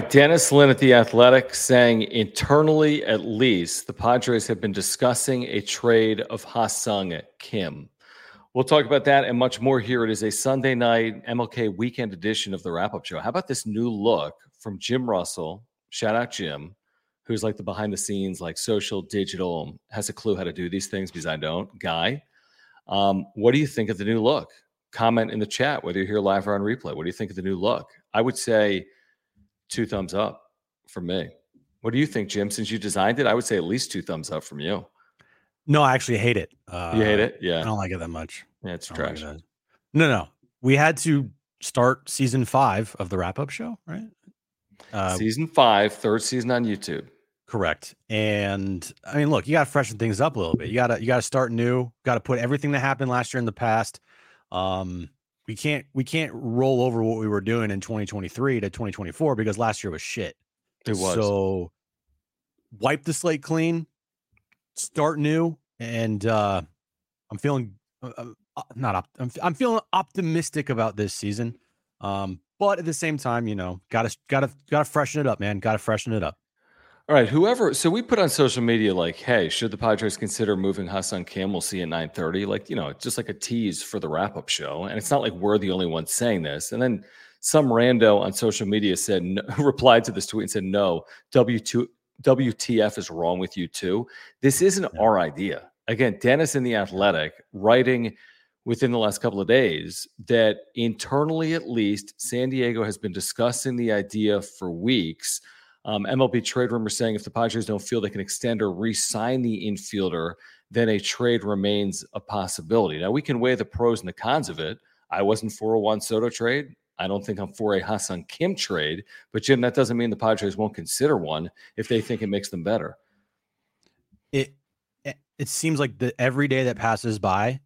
Right, Dennis Lin at The Athletic saying internally, at least, the Padres have been discussing a trade of Ha-Seong Kim. We'll talk about that and much more here. It is a Sunday night MLK weekend edition of the wrap up show. How about this new look from Jim Russell? Shout out Jim, who's like the behind the scenes, like social, digital, has a clue how to do these things because I don't. Guy, um, what do you think of the new look? Comment in the chat whether you're here live or on replay. What do you think of the new look? I would say two thumbs up from me. What do you think, Jim? Since you designed it, I would say at least two thumbs up from you. No, I actually hate it. Uh, you hate it? Yeah. I don't like it that much. Yeah, it's like trash. it. no, no. We had to start season five of the wrap up show, right? Uh, season five, third season on YouTube. Correct. And I mean, look, you got to freshen things up a little bit. You got to you got to start new. Got to put everything that happened last year in the past. Um, we can't we can't roll over what we were doing in 2023 to 2024 because last year was shit. It was. So wipe the slate clean, start new, and uh I'm feeling uh, uh, not op- I'm, I'm feeling optimistic about this season. Um, but at the same time, you know, gotta gotta gotta freshen it up, man. Gotta freshen it up. All right, whoever. So we put on social media like, "Hey, should the Padres consider moving Ha-Seong Kim? We'll see at 9:30." Like, you know, just like a tease for the wrap-up show. And it's not like we're the only ones saying this. And then some rando on social media said, no, replied to this tweet and said, "No, W2 WTF is wrong with you too. This isn't Yeah. our idea." Again, Dennis in the Athletic writing within the last couple of days that internally, at least, San Diego has been discussing the idea for weeks. Um, MLB trade rumor saying if the Padres don't feel they can extend or re-sign the infielder, then a trade remains a possibility. Now we can weigh the pros and the cons of it. I wasn't for a Juan Soto trade. I don't think I'm for a Ha-Seong Kim trade. But Jim, that doesn't mean the Padres won't consider one if they think it makes them better. It it, it seems like the every day that passes by,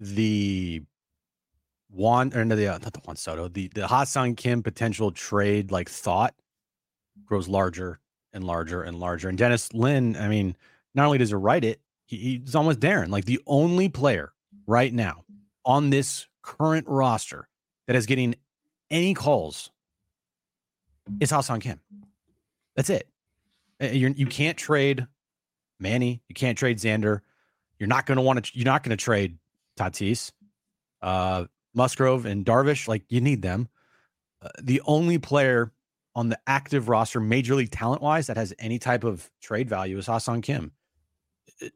the Juan or no, the uh, not the Juan Soto, the the Ha-Seong Kim potential trade like thought grows larger and larger and larger. And Dennis Lin, I mean, not only does he write it, he, he's almost Darren, like the only player right now on this current roster that is getting any calls is Ha-Seong Kim. That's it. Uh, You're, you can't trade Manny. You can't trade Xander. You're not going to want to. You're not going to trade Tatis, uh, Musgrove, and Darvish. Like you need them. Uh, the only player on the active roster, major league talent wise, that has any type of trade value is Ha-Seong Kim. Uh,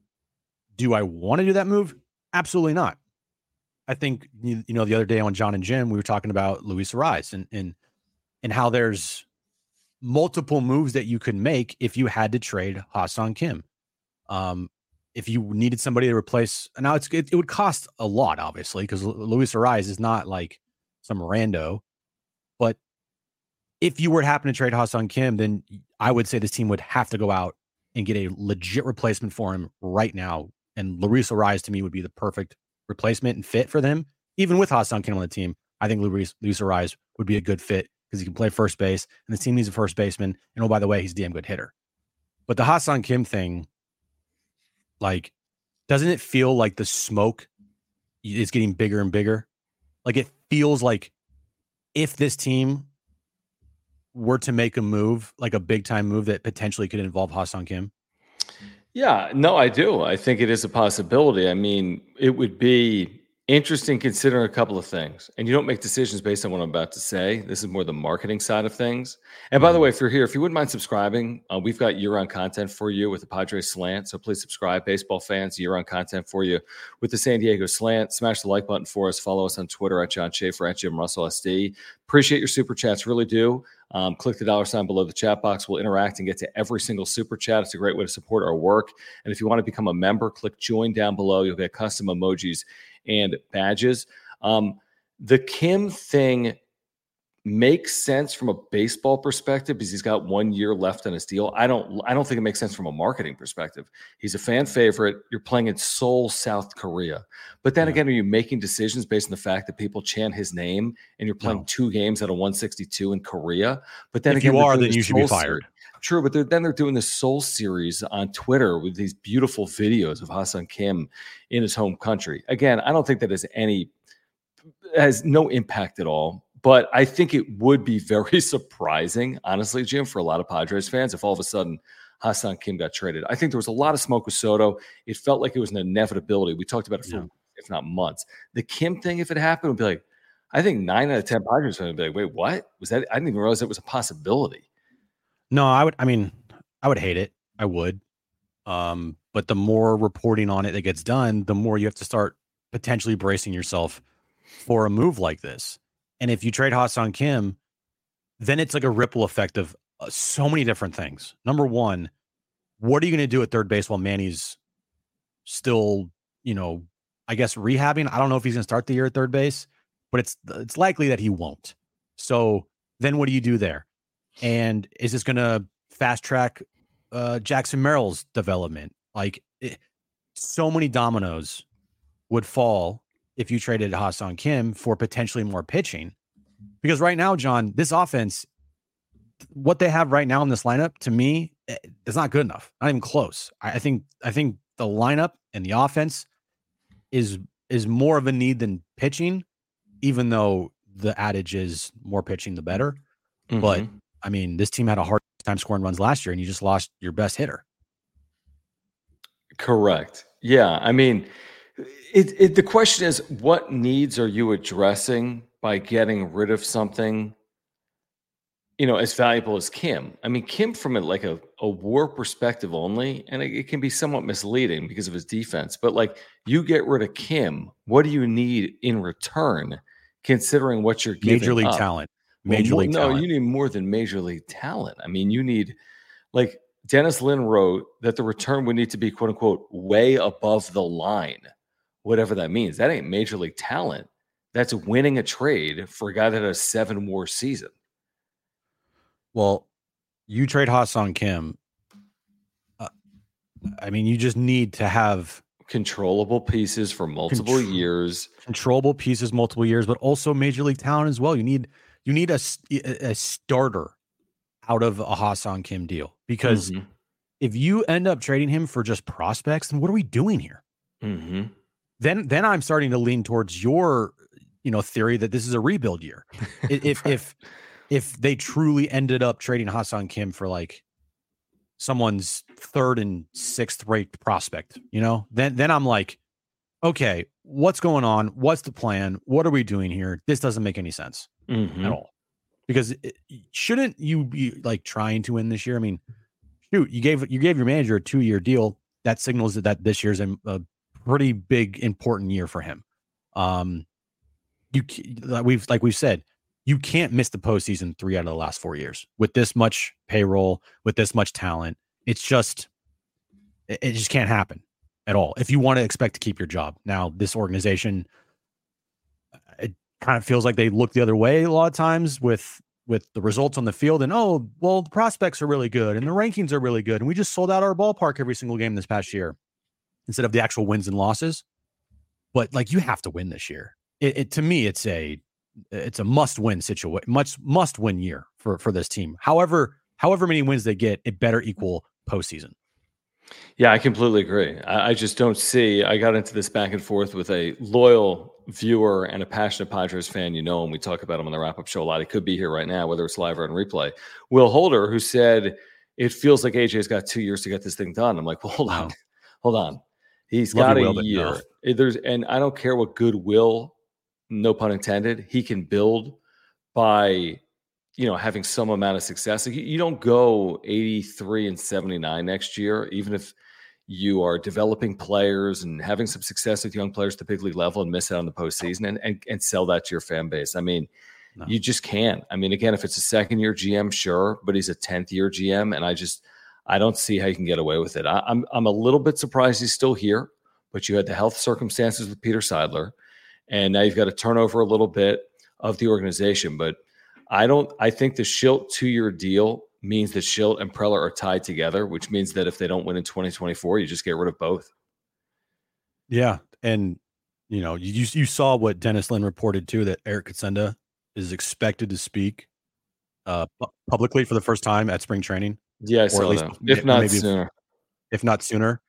Do I want to do that move? Absolutely not. I think you, know the other day on John and Jim we were talking about Luis Arraez and and and how there's multiple moves that you could make if you had to trade Ha-Seong Kim. Um, if you needed somebody to replace, now it's it, it would cost a lot, obviously, because Luis Arraez is not like some rando. But if you were to happen to trade Ha-Seong Kim, then I would say this team would have to go out and get a legit replacement for him right now. And Luis Arraez to me would be the perfect replacement and fit for them. Even with Ha-Seong Kim on the team, I think Luis Arraez would be a good fit because he can play first base, and the team needs a first baseman. And oh, by the way, he's a damn good hitter. But the Ha-Seong Kim thing, like, doesn't it feel like the smoke is getting bigger and bigger? Like it feels like if this team were to make a move, like a big time move that potentially could involve Ha-Seong Kim. Yeah, no, I do. I think it is a possibility. I mean, it would be interesting considering a couple of things. And you don't make decisions based on what I'm about to say. This is more the marketing side of things. And by the mm-hmm. way, if you're here, if you wouldn't mind subscribing, uh, we've got year round content for you with the Padres slant. So please subscribe, baseball fans, year round content for you with the San Diego slant. Smash the like button for us. Follow us on Twitter at John Schaefer, at Jim Russell SD. Appreciate your super chats, really do. Um, click the dollar sign below the chat box. We'll interact and get to every single super chat. It's a great way to support our work. And if you want to become a member, click join down below. You'll get custom emojis and badges. Um, the Kim thing makes sense from a baseball perspective because he's got one year left on his deal. I don't I don't think it makes sense from a marketing perspective. He's a fan favorite. You're playing in Seoul, South Korea. But then yeah. again, are you making decisions based on the fact that people chant his name and you're playing no. two games at a 162 in Korea? But then if again, you are, then you should be fired. Series. True, but they're, then they're doing the Seoul series on Twitter with these beautiful videos of Ha-Seong Kim in his home country. Again, I don't think that has any has no impact at all. But I think it would be very surprising, honestly, Jim, for a lot of Padres fans if all of a sudden Ha-Seong Kim got traded. I think there was a lot of smoke with Soto. It felt like it was an inevitability. We talked about it for, yeah. if not months. The Kim thing, if it happened, would be like, I think nine out of 10 Padres fans would be like, wait, what? Was that? I didn't even realize it was a possibility. No, I would. I mean, I would hate it. I would. Um, but the more reporting on it that gets done, the more you have to start potentially bracing yourself for a move like this. And if you trade Ha-Seong Kim, then it's like a ripple effect of uh, so many different things. Number one, what are you going to do at third base while Manny's still, you know, I guess rehabbing? I don't know if he's going to start the year at third base, but it's it's likely that he won't. So then what do you do there? And is this going to fast track uh, Jackson Merrill's development? Like it, so many dominoes would fall if you traded Ha-Seong Kim for potentially more pitching. Because right now, John, this offense, what they have right now in this lineup, to me, eh, is not good enough. Not even close. I, I think I think the lineup and the offense is is more of a need than pitching, even though the adage is more pitching the better. Mm-hmm. But I mean, this team had a hard time scoring runs last year, and you just lost your best hitter. Correct. Yeah. I mean, it, it, the question is, what needs are you addressing by getting rid of something, you know, as valuable as Kim? I mean, Kim, from a, like a, a war perspective only, and it, it can be somewhat misleading because of his defense. But like, you get rid of Kim, what do you need in return, considering what you're giving? Major league up? talent. Major well, league. No, talent. you need more than major league talent. I mean, you need like Dennis Lin wrote that the return would need to be quote unquote way above the line, whatever that means. That ain't major league talent. That's winning a trade for a guy that has seven more season. Well, you trade Ha-Seong Kim. Uh, I mean, you just need to have controllable pieces for multiple contro- years. Controllable pieces, multiple years, but also major league talent as well. You need you need a, a starter out of a Ha-Seong Kim deal because mm-hmm. if you end up trading him for just prospects, then what are we doing here? Mm-hmm. Then then I'm starting to lean towards your you know theory that this is a rebuild year. if if if they truly ended up trading Ha-Seong Kim for like someone's third and sixth rate prospect, you know, then then I'm like, okay, what's going on? What's the plan? What are we doing here? This doesn't make any sense mm-hmm. at all. Because it, shouldn't you be like trying to win this year? I mean, shoot, you gave you gave your manager a two year deal. That signals that this year's a, a pretty big important year for him. Um, you we've like we've said, you can't miss the postseason three out of the last four years with this much payroll, with this much talent. It's just it, it just can't happen at all if you want to expect to keep your job. Now, this organization it kind of feels like they look the other way a lot of times with with the results on the field and oh well the prospects are really good and the rankings are really good and we just sold out our ballpark every single game this past year instead of the actual wins and losses but like you have to win this year it, it to me it's a it's a must win situation much must win year for for this team however however many wins they get it better equal postseason yeah, I completely agree. I, I, just don't see. I got into this back and forth with a loyal viewer and a passionate Padres fan. You know, and we talk about him on the wrap up show a lot. He could be here right now, whether it's live or on replay. Will Holder, who said, it feels like AJ's got two years to get this thing done. I'm like, well, hold on, hold on. He's Love got a will, year. No. There's and I don't care what goodwill, no pun intended, he can build by you know having some amount of success. Like you, you don't go 83 and 79 next year, even if you are developing players and having some success with young players at the big league level and miss out on the postseason and, and, and sell that to your fan base. I mean, no. you just can't. I mean, again, if it's a second year GM, sure, but he's a 10th year GM. And I just, I don't see how you can get away with it. I, I'm, I'm a little bit surprised he's still here, but you had the health circumstances with Peter Seidler, and now you've got to turn over a little bit of the organization. But I don't, I think the Shildt two year deal means that Shildt and Preller are tied together, which means that if they don't win in 2024, you just get rid of both. Yeah, and you know, you you saw what Dennis Lin reported too that Eric Kutsenda is expected to speak uh publicly for the first time at spring training. Yeah, or at least if not sooner. If, if not sooner.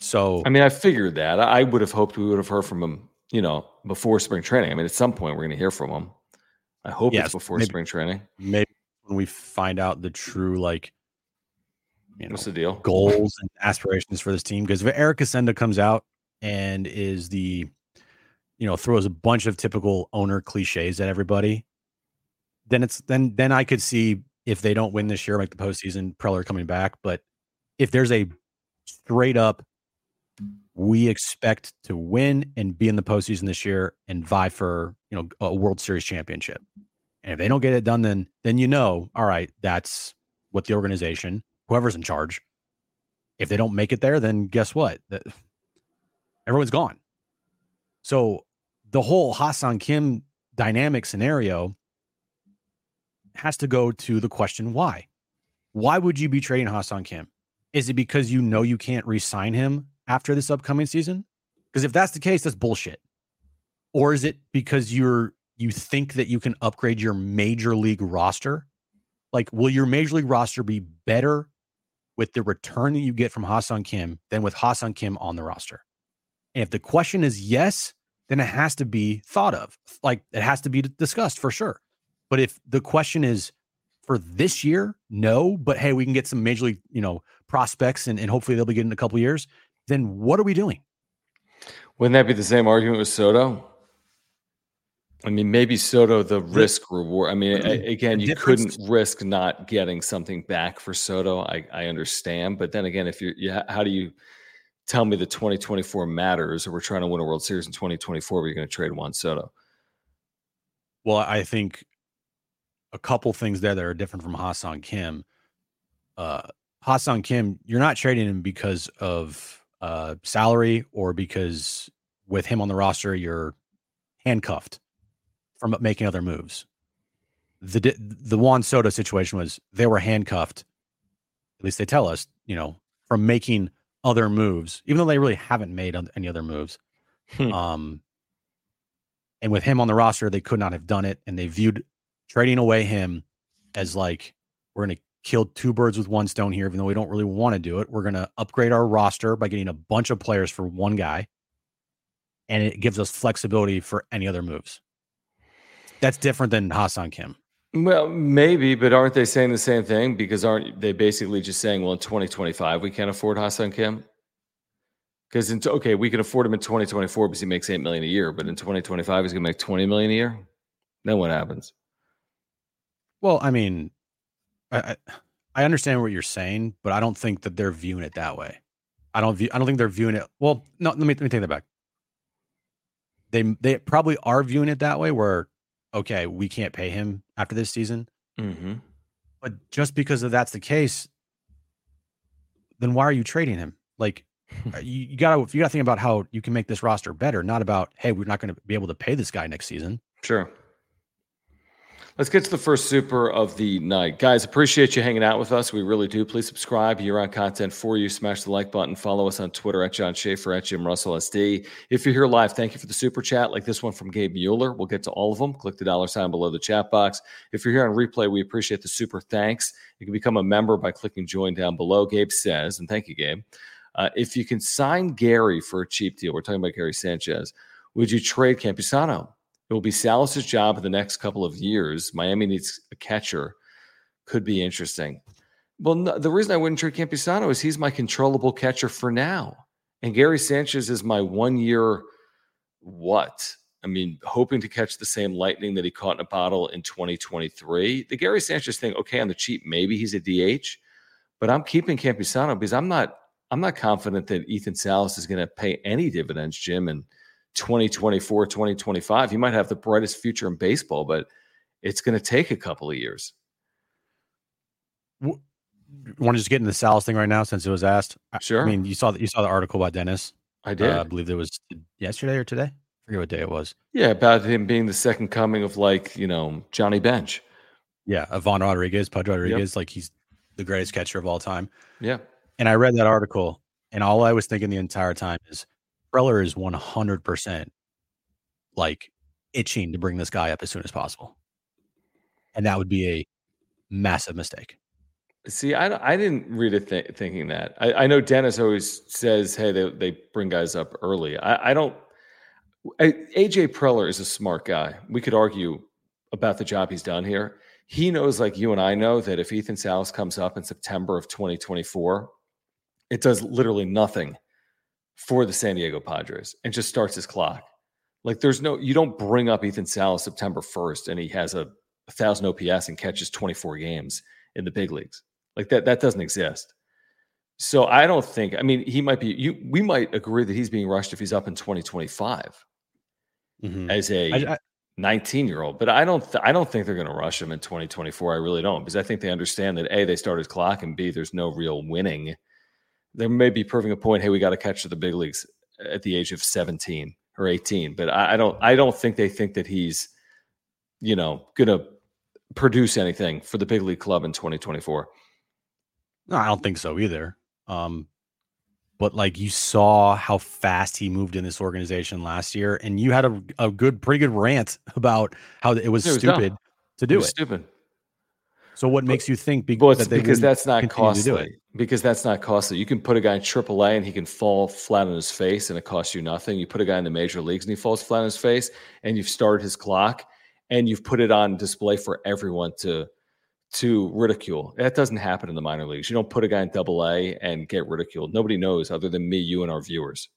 So I mean, I figured that. I would have hoped we would have heard from him, you know, before spring training. I mean, at some point we're going to hear from him. I hope yes, it's before maybe, spring training. Maybe when we find out the true like you know, what's the deal goals and aspirations for this team because if Eric Kutsenda comes out and is the you know throws a bunch of typical owner cliches at everybody then it's then then I could see if they don't win this year make the postseason Preller coming back but if there's a straight up we expect to win and be in the postseason this year and vie for you know a World Series championship and if they don't get it done, then then you know, all right, that's what the organization, whoever's in charge. If they don't make it there, then guess what? everyone's gone. So the whole Ha-Seong Kim dynamic scenario has to go to the question why? Why would you be trading Ha-Seong Kim? Is it because you know you can't re-sign him after this upcoming season? Because if that's the case, that's bullshit. Or is it because you're you think that you can upgrade your major league roster? Like, will your major league roster be better with the return that you get from Ha-Seong Kim than with Ha-Seong Kim on the roster? And if the question is yes, then it has to be thought of. Like, it has to be discussed for sure. But if the question is for this year, no, but hey, we can get some major league, you know, prospects and, and hopefully they'll be getting a couple years, then what are we doing? Wouldn't that be the same argument with Soto? I mean, maybe Soto, the risk reward. I mean, again, you couldn't risk not getting something back for Soto. I, I understand, but then again, if you're, you, how do you tell me the 2024 matters, or we're trying to win a World Series in 2024? Where you're going to trade Juan Soto? Well, I think a couple things there that are different from Ha-Seong Kim. Uh, Ha-Seong Kim, you're not trading him because of uh, salary or because with him on the roster, you're handcuffed from making other moves. The the Juan Soto situation was they were handcuffed. At least they tell us, you know, from making other moves, even though they really haven't made any other moves. Hmm. Um, and with him on the roster, they could not have done it, and they viewed trading away him as like we're going to kill two birds with one stone here, even though we don't really want to do it. We're going to upgrade our roster by getting a bunch of players for one guy, and it gives us flexibility for any other moves. That's different than Ha-Seong Kim. Well, maybe, but aren't they saying the same thing? Because aren't they basically just saying, well, in 2025, we can't afford Ha-Seong Kim? Because okay, we can afford him in 2024 because he makes eight million a year, but in 2025 he's gonna make 20 million a year. Then what happens? Well, I mean, I I understand what you're saying, but I don't think that they're viewing it that way. I don't view. I don't think they're viewing it. Well, no. Let me let me take that back. They they probably are viewing it that way, where okay, we can't pay him after this season. Mm-hmm. But just because of that's the case, then why are you trading him? Like, you, you gotta you gotta think about how you can make this roster better, not about hey, we're not going to be able to pay this guy next season. Sure. Let's get to the first super of the night. Guys, appreciate you hanging out with us. We really do. Please subscribe. You're on content for you. Smash the like button. Follow us on Twitter at John Schaefer, at Jim Russell SD. If you're here live, thank you for the super chat, like this one from Gabe Mueller. We'll get to all of them. Click the dollar sign below the chat box. If you're here on replay, we appreciate the super thanks. You can become a member by clicking join down below. Gabe says, and thank you, Gabe. Uh, if you can sign Gary for a cheap deal, we're talking about Gary Sanchez, would you trade Campusano? It will be Salas's job in the next couple of years. Miami needs a catcher. Could be interesting. Well, no, the reason I wouldn't trade Campusano is he's my controllable catcher for now. And Gary Sanchez is my one year what? I mean, hoping to catch the same lightning that he caught in a bottle in 2023. The Gary Sanchez thing, okay, on the cheap, maybe he's a DH, but I'm keeping Campusano because I'm not I'm not confident that Ethan Salas is going to pay any dividends, Jim, in 2024, 2025. He might have the brightest future in baseball, but it's going to take a couple of years. want to just get into the Salas thing right now since it was asked? Sure. I mean, you saw that you saw the article about Dennis. I did. Uh, I believe it was yesterday or today. I forget what day it was. Yeah, about him being the second coming of like, you know, Johnny Bench. Yeah, Ivan Rodriguez, Pudge Rodriguez, yep. like he's the greatest catcher of all time. Yeah. And I read that article, and all I was thinking the entire time is Preller is 100% like itching to bring this guy up as soon as possible. And that would be a massive mistake. See, I, I didn't read it th- thinking that. I, I, know Dennis always says, hey, they, they bring guys up early. I, I don't. I, AJ Preller is a smart guy. We could argue about the job he's done here. He knows, like you and I know, that if Ethan Salas comes up in September of 2024, it does literally nothing for the San Diego Padres and just starts his clock. Like there's no, you don't bring up Ethan Salas September 1st and he has a, a thousand OPS and catches 24 games in the big leagues. Like that, that doesn't exist. So I don't think, I mean, he might be, you, we might agree that he's being rushed if he's up in 2025 mm-hmm. as a 19 year old, but I don't, th- I don't think they're going to rush him in 2024. I really don't, because I think they understand that A, they started clock and B, there's no real winning there may be proving a point. Hey, we got to catch to the big leagues at the age of 17 or 18. But I, I don't I don't think they think that he's, you know, gonna produce anything for the big league club in 2024. No, I don't think so either. Um, but like you saw how fast he moved in this organization last year, and you had a, a good, pretty good rant about how it was, it was stupid dumb. to do it. it. Stupid. So what makes you think be- well, that because that's not costly? Because that's not costly. You can put a guy in AAA and he can fall flat on his face and it costs you nothing. You put a guy in the major leagues and he falls flat on his face and you've started his clock and you've put it on display for everyone to to ridicule. That doesn't happen in the minor leagues. You don't put a guy in double A and get ridiculed. Nobody knows other than me, you, and our viewers.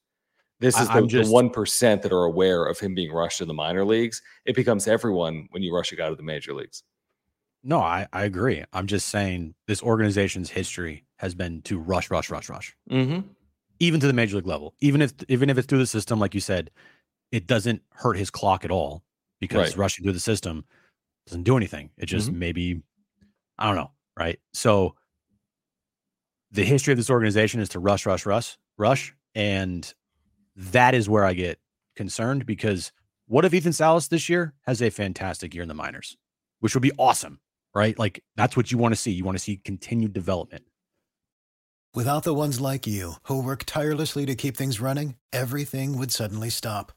This is the, just, the 1% that are aware of him being rushed in the minor leagues. It becomes everyone when you rush a guy to the major leagues. No, I, I agree. I'm just saying this organization's history has been to rush, rush, rush, rush, mm-hmm. even to the major league level. Even if even if it's through the system, like you said, it doesn't hurt his clock at all because right. rushing through the system doesn't do anything. It just mm-hmm. maybe I don't know, right? So the history of this organization is to rush, rush, rush, rush, and that is where I get concerned because what if Ethan Salas this year has a fantastic year in the minors, which would be awesome right? Like that's what you want to see. You want to see continued development. Without the ones like you who work tirelessly to keep things running, everything would suddenly stop.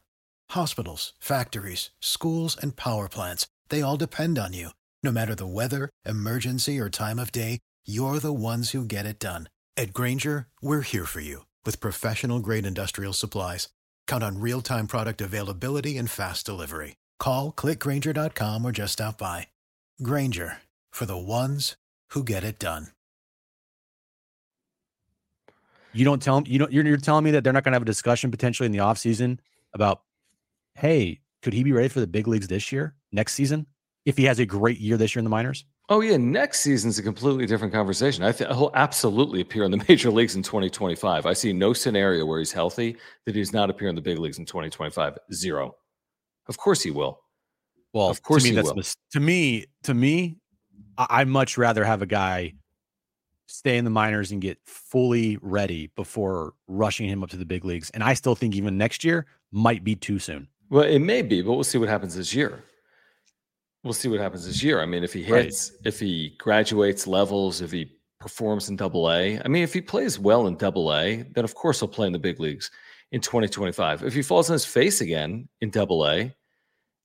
Hospitals, factories, schools, and power plants, they all depend on you. No matter the weather, emergency, or time of day, you're the ones who get it done. At Grainger, we're here for you with professional grade industrial supplies. Count on real time product availability and fast delivery. Call clickgrainger.com or just stop by. Grainger for the ones who get it done. You don't tell them, you know, you're, you're telling me that they're not going to have a discussion potentially in the offseason about, hey, could he be ready for the big leagues this year, next season, if he has a great year this year in the minors? Oh yeah, next season's a completely different conversation. I think he'll absolutely appear in the major leagues in 2025. I see no scenario where he's healthy that he's not appear in the big leagues in 2025. Zero. Of course he will. Well, of course, to me, that's mis- to me. To me, I much rather have a guy stay in the minors and get fully ready before rushing him up to the big leagues. And I still think even next year might be too soon. Well, it may be, but we'll see what happens this year. We'll see what happens this year. I mean, if he hits, right. if he graduates levels, if he performs in double A, I mean, if he plays well in double A, then of course he'll play in the big leagues in 2025. If he falls on his face again in double A,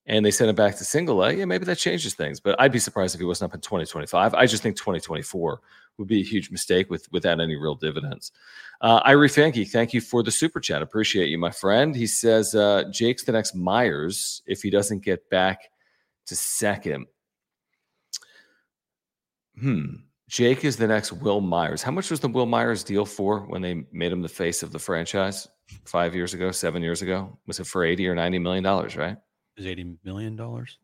and they send him back to single A, yeah, maybe that changes things. But I'd be surprised if he wasn't up in 2025. I just think 2024 would be a huge mistake with without any real dividends. Uh, Irie Fanky, thank you for the super chat. Appreciate you, my friend. He says uh, Jake's the next Myers if he doesn't get back to second. Hmm. Jake is the next Wil Myers. How much was the Wil Myers deal for when they made him the face of the franchise five years ago, seven years ago? Was it for 80 or 90 million dollars, right? Is 80 million dollars?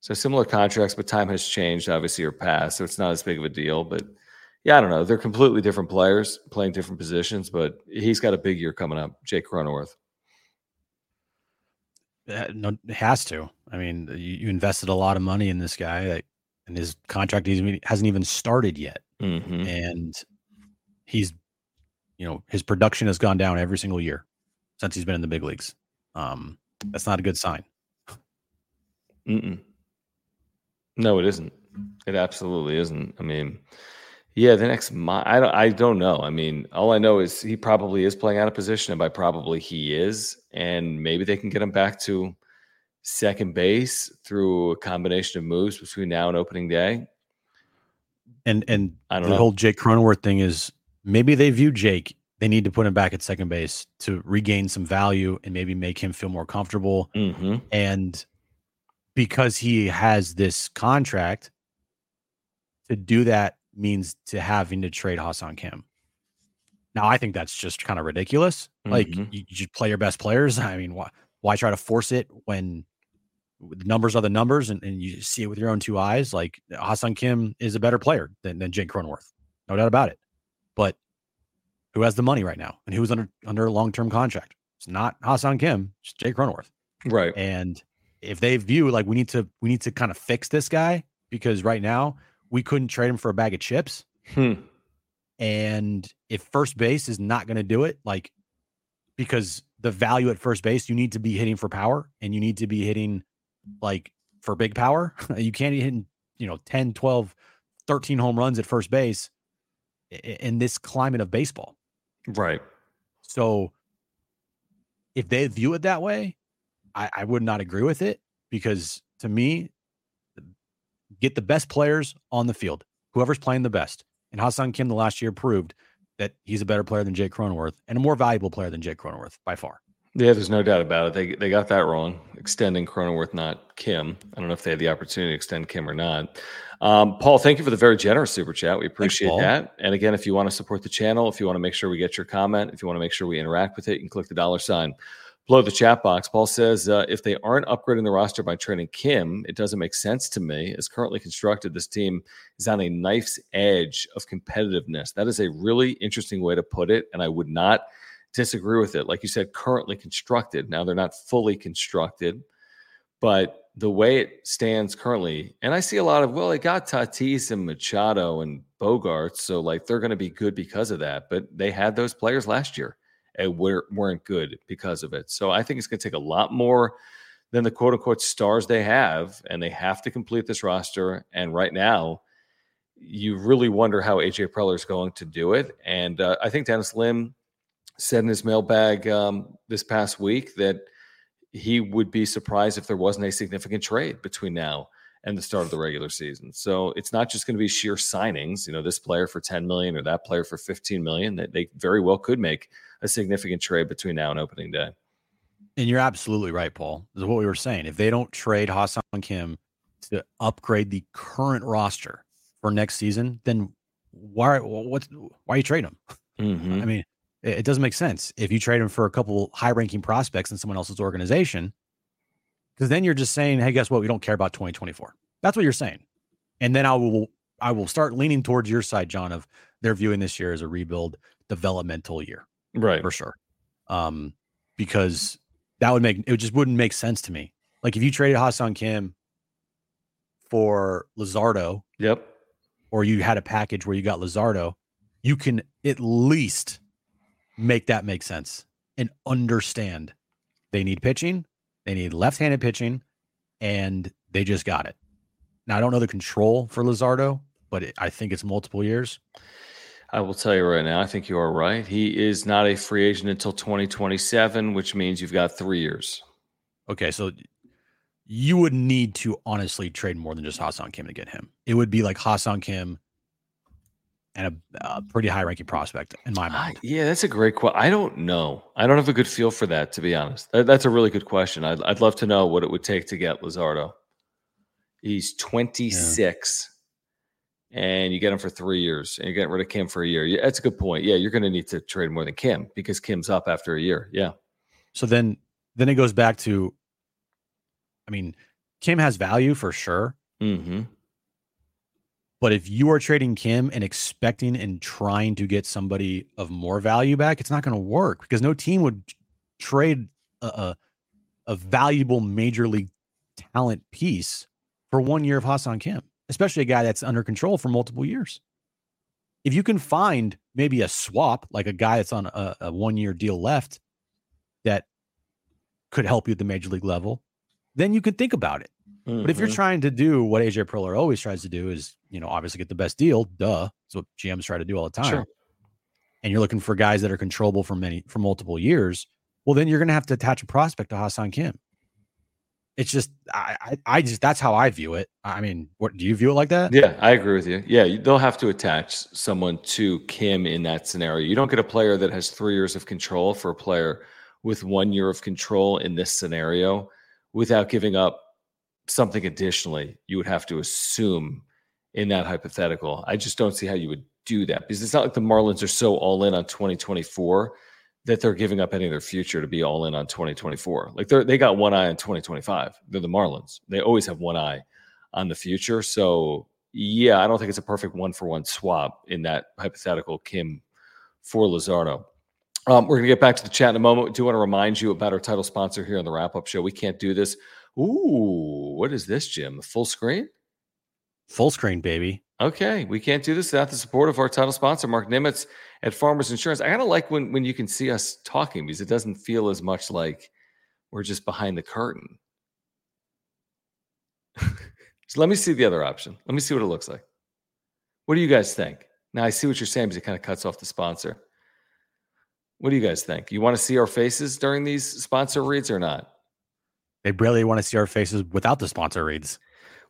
So similar contracts, but time has changed, obviously, or passed. So it's not as big of a deal. But yeah, I don't know. They're completely different players playing different positions, but he's got a big year coming up, Jake Cronenworth. Uh, no, it has to. I mean, you, you, invested a lot of money in this guy, that, and his contract hasn't even started yet, mm-hmm. and he's, you know, his production has gone down every single year since he's been in the big leagues. Um, that's not a good sign. Mm-mm. No, it isn't. It absolutely isn't. I mean, yeah, the next I don't I don't know. I mean, all I know is he probably is playing out of position, and by probably he is, and maybe they can get him back to second base through a combination of moves between now and opening day. And and I don't know the know. whole Jake Cronenworth thing is maybe they view Jake. They need to put him back at second base to regain some value and maybe make him feel more comfortable. Mm-hmm. And because he has this contract to do that means to having to trade Ha-Seong Kim. Now, I think that's just kind of ridiculous. Mm-hmm. Like you, you play your best players. I mean, why why try to force it when the numbers are the numbers and, and you see it with your own two eyes? Like Ha-Seong Kim is a better player than, than Jake Cronenworth. No doubt about it. But who has the money right now and who's under under a long term contract? It's not Ha-Seong Kim, it's Jake Cronenworth. Right. And if they view like we need to we need to kind of fix this guy because right now we couldn't trade him for a bag of chips. Hmm. And if first base is not going to do it, like because the value at first base, you need to be hitting for power and you need to be hitting like for big power. you can't be hitting, you know, 10, 12, 13 home runs at first base in this climate of baseball. Right. So if they view it that way, I, I would not agree with it because to me, get the best players on the field, whoever's playing the best. And Ha-Seong Kim the last year proved that he's a better player than Jake Cronenworth and a more valuable player than Jake Cronenworth by far. Yeah, there's no doubt about it. They they got that wrong, extending Cronenworth, not Kim. I don't know if they had the opportunity to extend Kim or not. Um, Paul, thank you for the very generous super chat. We appreciate Thanks, that. And again, if you want to support the channel, if you want to make sure we get your comment, if you want to make sure we interact with it, you can click the dollar sign below the chat box. Paul says, uh, if they aren't upgrading the roster by trading Kim, it doesn't make sense to me. As currently constructed, this team is on a knife's edge of competitiveness. That is a really interesting way to put it, and I would not disagree with it. Like you said, currently constructed. Now they're not fully constructed, but the way it stands currently, and I see a lot of, well, they got Tatis and Machado and Bogaerts, so like they're going to be good because of that. But they had those players last year and weren't good because of it. So I think it's going to take a lot more than the quote unquote stars they have, and they have to complete this roster. And right now, you really wonder how AJ Preller is going to do it. And uh, I think Dennis Lin said in his mailbag um, this past week that he would be surprised if there wasn't a significant trade between now and the start of the regular season. So it's not just going to be sheer signings, you know, this player for 10 million or that player for 15 million that they very well could make a significant trade between now and opening day. And you're absolutely right, Paul. This is what we were saying. If they don't trade Ha-Seong Kim to upgrade the current roster for next season, then why what why you trade him? Mm-hmm. I mean, it, it, doesn't make sense if you trade him for a couple high-ranking prospects in someone else's organization, because then you're just saying, "Hey, guess what? We don't care about 2024." That's what you're saying. And then I will I will start leaning towards your side, John, of they're viewing this year as a rebuild developmental year right for sure um because that would make it just wouldn't make sense to me like if you traded Ha-Seong Kim for Luzardo yep or you had a package where you got Luzardo you can at least make that make sense and understand they need pitching they need left-handed pitching and they just got it now i don't know the control for Luzardo but it, i think it's multiple years I will tell you right now, I think you are right. He is not a free agent until 2027, which means you've got three years. Okay, so you would need to honestly trade more than just Ha-Seong Kim to get him. It would be like Ha-Seong Kim and a, a pretty high ranking prospect in my mind. Uh, yeah, that's a great question. I don't know. I don't have a good feel for that, to be honest. That, that's a really good question. I'd, I'd love to know what it would take to get Luzardo. He's 26. and you get him for three years, and you're getting rid of Kim for a year. Yeah, that's a good point. Yeah, you're going to need to trade more than Kim because Kim's up after a year. Yeah. So then, then it goes back to, I mean, Kim has value for sure. Mm-hmm. But if you are trading Kim and expecting and trying to get somebody of more value back, it's not going to work because no team would trade a, a, a valuable major league talent piece for one year of Ha-Seong Kim, especially a guy that's under control for multiple years. If you can find maybe a swap, like a guy that's on a, a one year deal left that could help you at the major league level, then you could think about it. Mm-hmm. But if you're mm-hmm. trying to do what AJ Preller always tries to do is, you know, obviously get the best deal, duh. That's what GMs try to do all the time. Sure. And you're looking for guys that are controllable for many for multiple years, well, then you're gonna have to attach a prospect to Ha-Seong Kim. It's just I, I, I just that's how I view it. I mean, what do you view it like that? Yeah, I agree with you. Yeah, they'll have to attach someone to Kim in that scenario. You don't get a player that has three years of control for a player with one year of control in this scenario without giving up something additionally you would have to assume in that hypothetical. I just don't see how you would do that because it's not like the Marlins are so all in on 2024 that they're giving up any of their future to be all in on 2024. Like they they got one eye on 2025. They're the Marlins. They always have one eye on the future. So yeah, I don't think it's a perfect one for one swap in that hypothetical Kim for Luzardo. Um, we're going to get back to the chat in a moment. We do want to remind you about our title sponsor here on the wrap up show. We can't do this Ooh, what is this, Jim? Full screen? Full screen, baby. Okay, we can't do this without the support of our title sponsor, Marc Nimetz at Farmers Insurance. I kind of like when when you can see us talking because it doesn't feel as much like we're just behind the curtain. so let me see the other option. Let me see what it looks like. What do you guys think? Now I see what you're saying because it kind of cuts off the sponsor. What do you guys think? You want to see our faces during these sponsor reads or not? They barely want to see our faces without the sponsor reads.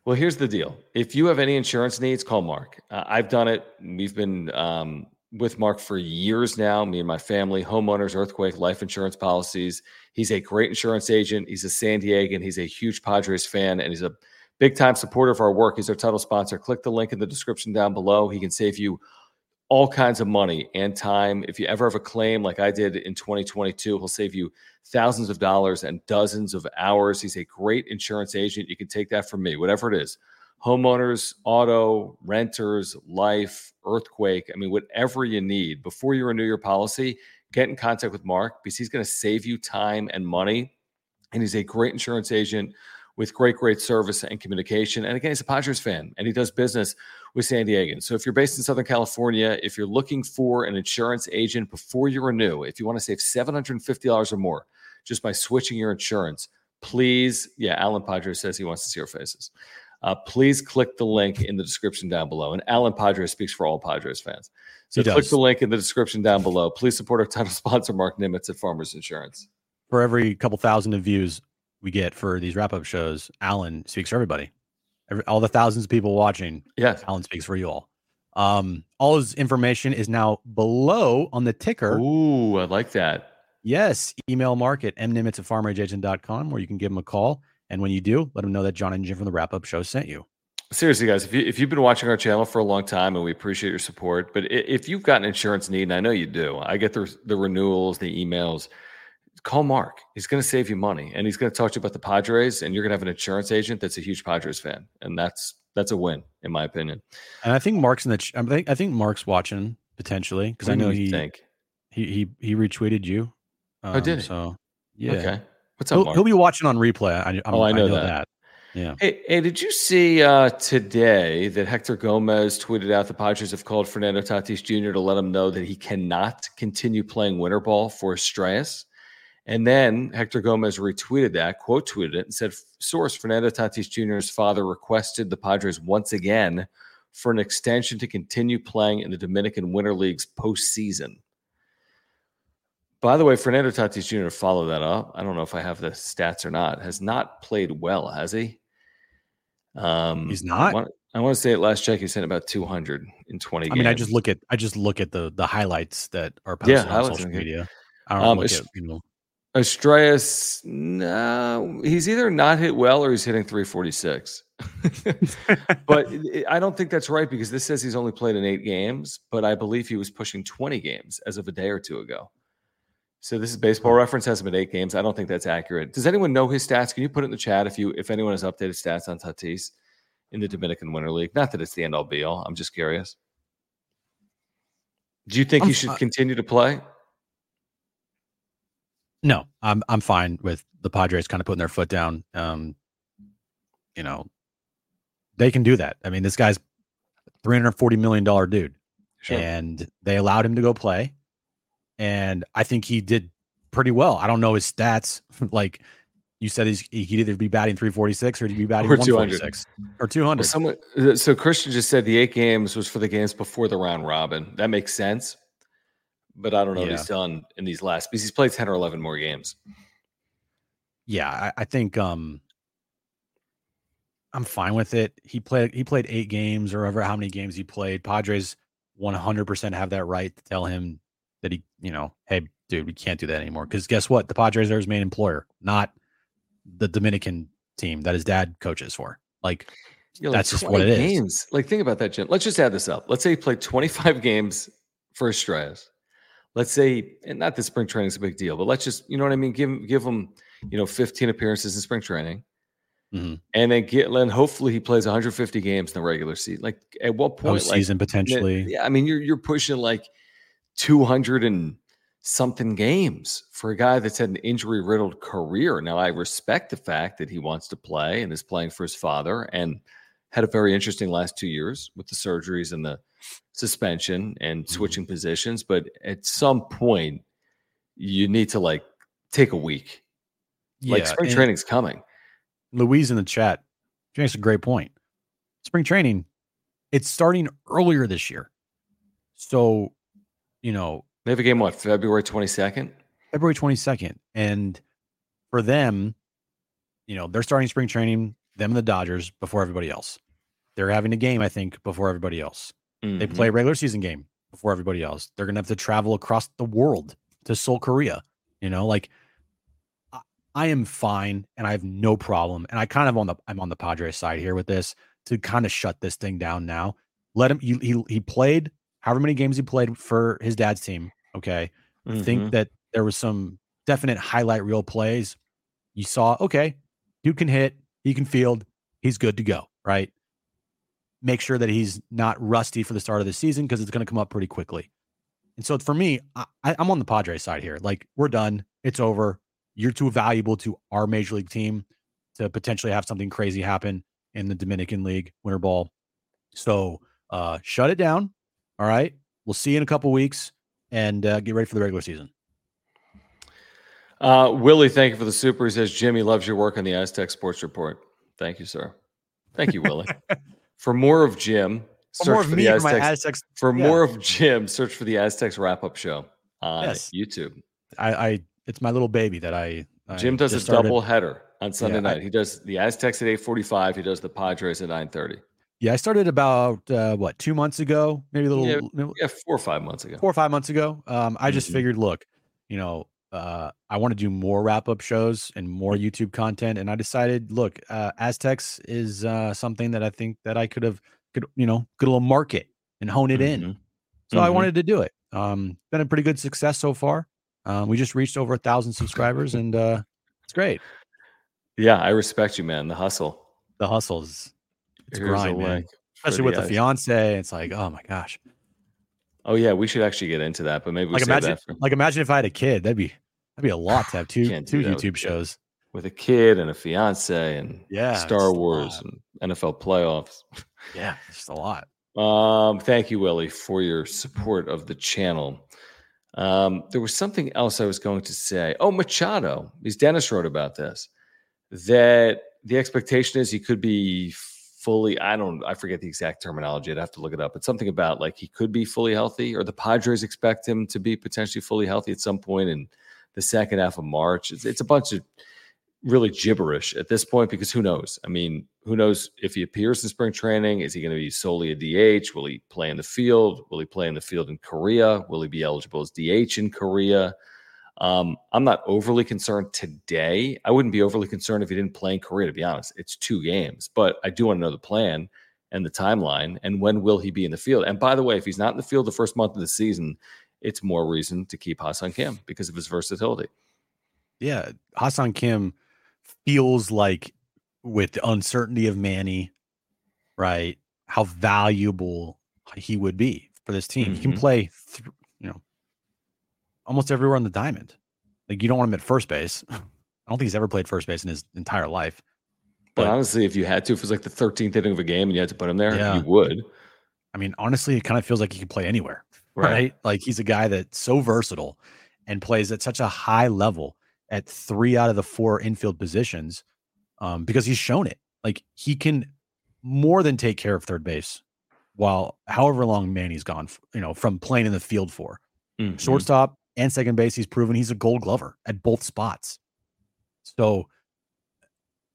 Well, here's the deal. If you have any insurance needs, call Marc. Uh, I've done it. We've been um, with Marc for years now, me and my family, homeowners, earthquake, life insurance policies. He's a great insurance agent. He's a San Diegan. He's a huge Padres fan, and he's a big time supporter of our work. He's our title sponsor. Click the link in the description down below. He can save you all kinds of money and time. If you ever have a claim like I did in 2022, he'll save you thousands of dollars and dozens of hours. He's a great insurance agent. You can take that from me, whatever it is homeowners, auto, renters, life, earthquake. I mean, whatever you need before you renew your policy, get in contact with Marc because he's going to save you time and money. And he's a great insurance agent with great, great service and communication. And again, he's a Padres fan and he does business with San Diego. So if you're based in Southern California, if you're looking for an insurance agent before you renew, if you want to save $750 or more just by switching your insurance, please, yeah, Alan Padres says he wants to see our faces. Uh, please click the link in the description down below. And Alan Padres speaks for all Padres fans. So he click does. the link in the description down below. Please support our title sponsor, Marc Nimetz at Farmers Insurance. For every couple thousand of views, we get for these wrap up shows, Alan speaks for everybody. Every, all the thousands of people watching, yes, Alan speaks for you all. Um, all his information is now below on the ticker. Ooh, I like that. Yes, email Marc at mnimetz at farmrageagent.com where you can give him a call. And when you do, let him know that John and Jim from the wrap up show sent you. Seriously, guys, if, you, if you've been watching our channel for a long time and we appreciate your support, but if you've got an insurance need, and I know you do, I get the, the renewals, the emails call Marc. He's going to save you money, and he's going to talk to you about the Padres, and you're going to have an insurance agent that's a huge Padres fan, and that's that's a win in my opinion. And I think Marc's in the. I think I think Marc's watching potentially because I know he think he he he retweeted you. Um, oh, did he? So yeah. Okay. What's up? He'll, he'll be watching on replay. I, oh, I know, I know that. that. Yeah. Hey, hey, did you see uh, today that Hector Gomez tweeted out the Padres have called Fernando Tatis Jr. to let him know that he cannot continue playing winter ball for Estrellas? And then Hector Gomez retweeted that, quote tweeted it, and said, Source Fernando Tatis Jr.'s father requested the Padres once again for an extension to continue playing in the Dominican Winter League's postseason. By the way, Fernando Tatis Jr. To follow that up. I don't know if I have the stats or not. Has not played well, has he? Um, He's not. I want, I want to say at last check he sent about 200 in 20 I mean, I just look at I just look at the the highlights that are posted yeah, on social media. I don't um, look at you know Estrellas, no, he's either not hit well or he's hitting 346. but I don't think that's right because this says he's only played in eight games, but I believe he was pushing 20 games as of a day or two ago. So this is baseball reference, has him at eight games. I don't think that's accurate. Does anyone know his stats? Can you put it in the chat if you if anyone has updated stats on Tatis in the Dominican Winter League? Not that it's the end all be all. I'm just curious. Do you think I'm, he should continue to play? No, I'm I'm fine with the Padres kind of putting their foot down. Um, you know, they can do that. I mean, this guy's 340 million dollar dude, sure. and they allowed him to go play, and I think he did pretty well. I don't know his stats. like you said, he's he'd either be batting 346 or he'd be batting or 146 or 200. Well, someone, uh, so Christian just said the eight games was for the games before the round robin. That makes sense but I don't know yeah. what he's done in these last because he's played 10 or 11 more games. Yeah, I, I think um I'm fine with it. He played he played eight games or ever how many games he played. Padres 100% have that right to tell him that he, you know, hey, dude, we can't do that anymore. Because guess what? The Padres are his main employer, not the Dominican team that his dad coaches for. Like, like that's just what it games. is. Like, think about that, Jim. Let's just add this up. Let's say he played 25 games for Estrellas let's say, and not that spring training is a big deal, but let's just, you know what I mean? Give give him, you know, 15 appearances in spring training. Mm-hmm. And then get then hopefully he plays 150 games in the regular season. Like at what point Post season like, potentially? Yeah, I mean you're you're pushing like 200 and something games for a guy that's had an injury riddled career. Now I respect the fact that he wants to play and is playing for his father and had a very interesting last two years with the surgeries and the suspension and mm-hmm. switching mm-hmm. positions, but at some point you need to like take a week. Yeah, like spring training's coming. Louise in the chat, she makes a great point. Spring training, it's starting earlier this year. So, you know, they have a game what, February 22nd? February 22nd. And for them, you know, they're starting spring training, them and the Dodgers before everybody else. They're having a game, I think, before everybody else. Mm-hmm. They play a regular season game before everybody else. They're gonna have to travel across the world to Seoul, Korea. You know, like I, I am fine and I have no problem. And I kind of on the I'm on the Padres side here with this to kind of shut this thing down now. Let him he he, he played however many games he played for his dad's team. Okay. Mm-hmm. think that there was some definite highlight reel plays. You saw, okay, you can hit, he can field, he's good to go, right? Make sure that he's not rusty for the start of the season because it's going to come up pretty quickly. And so for me, I, I'm on the Padres side here. Like we're done. It's over. You're too valuable to our major league team to potentially have something crazy happen in the Dominican League Winter Ball. So uh, shut it down. All right. We'll see you in a couple weeks and uh, get ready for the regular season. Uh, Willie, thank you for the super. He says Jimmy loves your work on the Aztec Sports Report. Thank you, sir. Thank you, Willie. For more of Jim, for more of me Aztecs, my Aztecs. For yeah. more of Jim, search for the Aztecs wrap up show on yes. YouTube. I, I, it's my little baby that I. I Jim does a started. double header on Sunday yeah, night. I, he does the Aztecs at eight forty five. He does the Padres at nine thirty. Yeah, I started about uh, what two months ago, maybe a little. Yeah, yeah, four or five months ago. Four or five months ago. Um, I just mm-hmm. figured, look, you know, uh, I want to do more wrap up shows and more YouTube content, and I decided, look, uh, Aztecs is uh, something that I think that I could have could you know could a little market and hone it mm-hmm. in. So mm-hmm. I wanted to do it. Um, been a pretty good success so far. Um, we just reached over a thousand subscribers, and uh, it's great. Yeah, I respect you, man. The hustle. The hustles. It's Here's grind, man. Especially with the, the fiance. It's like, oh my gosh. Oh yeah, we should actually get into that, but maybe we like imagine, for... like imagine if I had a kid, that'd be that'd be a lot to have two two YouTube shows with a kid and a fiance and yeah, Star Wars and NFL playoffs. Yeah, just a lot. Um, thank you, Willie, for your support of the channel. Um, there was something else I was going to say. Oh, Machado, because Dennis wrote about this, that the expectation is he could be fully, I don't, I forget the exact terminology. I'd have to look it up. But something about like he could be fully healthy, or the Padres expect him to be potentially fully healthy at some point in the second half of March. It's, it's a bunch of really gibberish at this point because who knows? I mean, who knows if he appears in spring training? Is he going to be solely a DH? Will he play in the field? Will he play in the field in Korea? Will he be eligible as DH in Korea? Um, I'm not overly concerned today. I wouldn't be overly concerned if he didn't play in Korea, to be honest. It's two games, but I do want to know the plan and the timeline and when will he be in the field. And by the way, if he's not in the field the first month of the season, it's more reason to keep Ha-Seong Kim because of his versatility. Yeah, Ha-Seong Kim feels like with the uncertainty of Manny, right? How valuable he would be for this team. Mm-hmm. He can mm-hmm. play, th- you know, almost everywhere on the diamond. Like you don't want him at first base. I don't think he's ever played first base in his entire life. But, but honestly, if you had to, if it was like the 13th inning of a game and you had to put him there, yeah. you would. I mean, honestly, it kind of feels like he could play anywhere, right? right? Like he's a guy that's so versatile and plays at such a high level at three out of the four infield positions um, because he's shown it. Like he can more than take care of third base while however long Manny's gone, you know, from playing in the field for mm-hmm. shortstop and second base. He's proven he's a gold glover at both spots. So,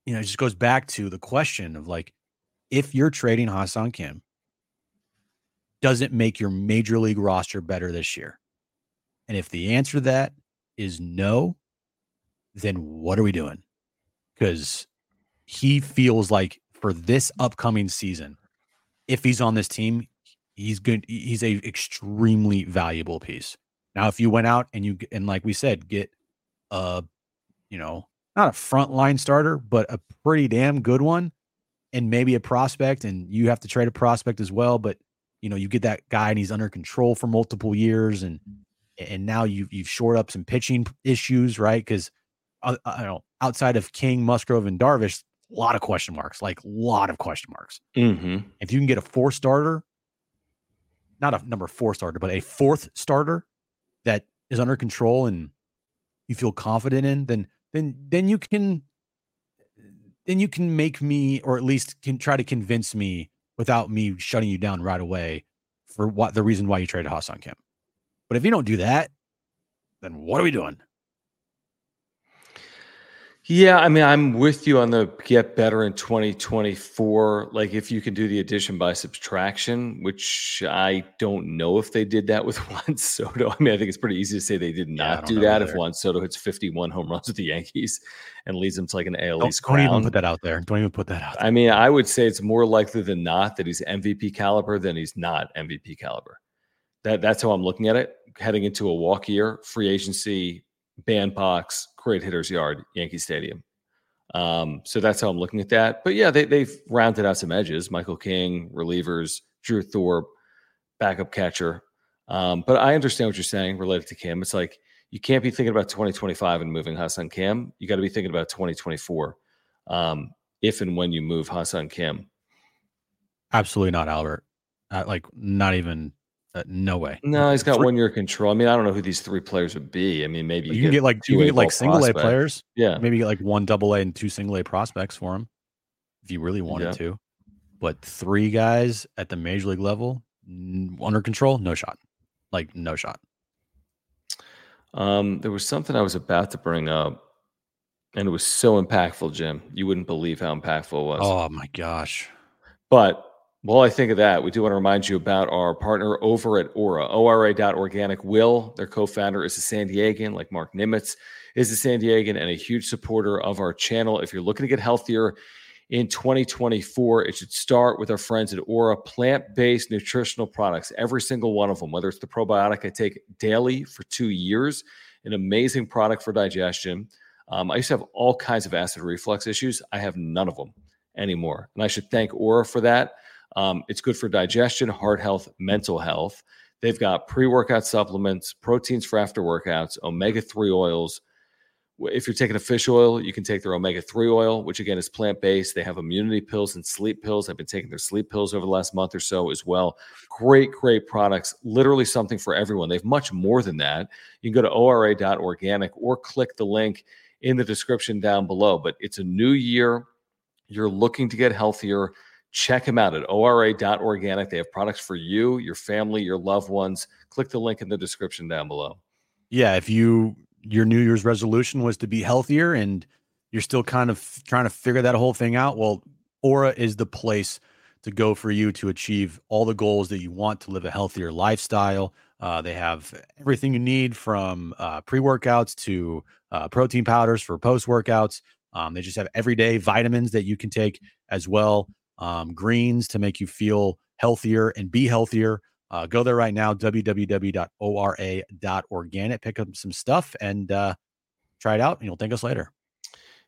you know, it just goes back to the question of like, if you're trading Ha-Seong Kim, does it make your major league roster better this year? And if the answer to that is no, then what are we doing? Because he feels like for this upcoming season, if he's on this team, he's good. He's a extremely valuable piece. Now, if you went out and you and like we said, get a, you know, not a frontline starter, but a pretty damn good one, and maybe a prospect, and you have to trade a prospect as well. But you know, you get that guy and he's under control for multiple years, and and now you've you've shored up some pitching issues, right? Because uh, uh, I don't know outside of King, Musgrove, and Darvish, a lot of question marks, like a lot of question marks. Mm-hmm. If you can get a four starter, not a number four starter, but a fourth starter that is under control and you feel confident in, then then then you can then you can make me or at least can try to convince me without me shutting you down right away for what the reason why you traded Ha-Seong Kim. But if you don't do that, then what are we doing? Yeah, I mean, I'm with you on the get better in 2024. Like, if you can do the addition by subtraction, which I don't know if they did that with Juan Soto. I mean, I think it's pretty easy to say they did not yeah, do that if Juan Soto hits 51 home runs with the Yankees and leads them to like an AL East don't, don't even put that out there. Don't even put that out. There. I mean, I would say it's more likely than not that he's MVP caliber than he's not MVP caliber. That that's how I'm looking at it. Heading into a walk year, free agency, bandbox, great hitters yard, Yankee Stadium. Um, so that's how I'm looking at that. But yeah, they, they've rounded out some edges. Michael King, relievers, Drew Thorpe, backup catcher. Um, but I understand what you're saying related to Kim. It's like you can't be thinking about 2025 and moving Ha-Seong Kim. You got to be thinking about 2024 um, if and when you move Ha-Seong Kim. Absolutely not, Albert. Uh, like, not even uh, no way. No, he's got three. one year control. I mean, I don't know who these three players would be. I mean, maybe you, you can get, like you can get like single A players. Yeah, maybe get like one double A and two single A prospects for him if you really wanted yeah. to. But three guys at the major league level under control, no shot. Like no shot. Um, there was something I was about to bring up, and it was so impactful, Jim. You wouldn't believe how impactful it was. Oh my gosh! But well, I think of that. We do want to remind you about our partner over at Ora, ORA.organic. Will, their co founder, is a San Diegan, like Marc Nimetz is a San Diegan and a huge supporter of our channel. If you're looking to get healthier in 2024, it should start with our friends at Ora plant based nutritional products, every single one of them, whether it's the probiotic I take daily for two years, an amazing product for digestion. Um, I used to have all kinds of acid reflux issues. I have none of them anymore. And I should thank Ora for that. Um, it's good for digestion, heart health, mental health. They've got pre workout supplements, proteins for after workouts, omega 3 oils. If you're taking a fish oil, you can take their omega 3 oil, which again is plant based. They have immunity pills and sleep pills. I've been taking their sleep pills over the last month or so as well. Great, great products. Literally something for everyone. They have much more than that. You can go to ora.organic or click the link in the description down below. But it's a new year. You're looking to get healthier Check them out at ora.organic. They have products for you, your family, your loved ones. Click the link in the description down below. Yeah, if you your New Year's resolution was to be healthier and you're still kind of trying to figure that whole thing out, well, Ora is the place to go for you to achieve all the goals that you want to live a healthier lifestyle, Uh, they have everything you need from uh, pre workouts to uh, protein powders for post workouts. Um, they just have everyday vitamins that you can take as well, um, greens to make you feel healthier and be healthier. Uh, go there right now, www.ora.organic. Pick up some stuff and uh, try it out, and you'll thank us later.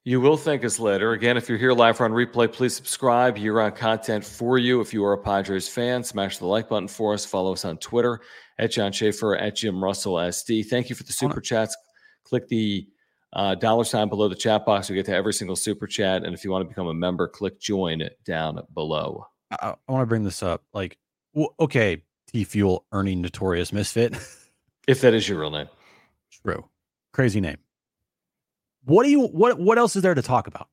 You will thank us later. Again, if you're here live or on replay, please subscribe. Year on content for you. If you are a Padres fan, smash the like button for us. Follow us on Twitter at John Schaefer, at Jim Russell SD. Thank you for the super chats. Click the uh, dollar sign below the chat box. We get to every single super chat. And if you want to become a member, click join down below. I, I want to bring this up. Like, well, okay, T Fuel earning notorious misfit. if that is your real name. True. Crazy name. What do you what what else is there to talk about?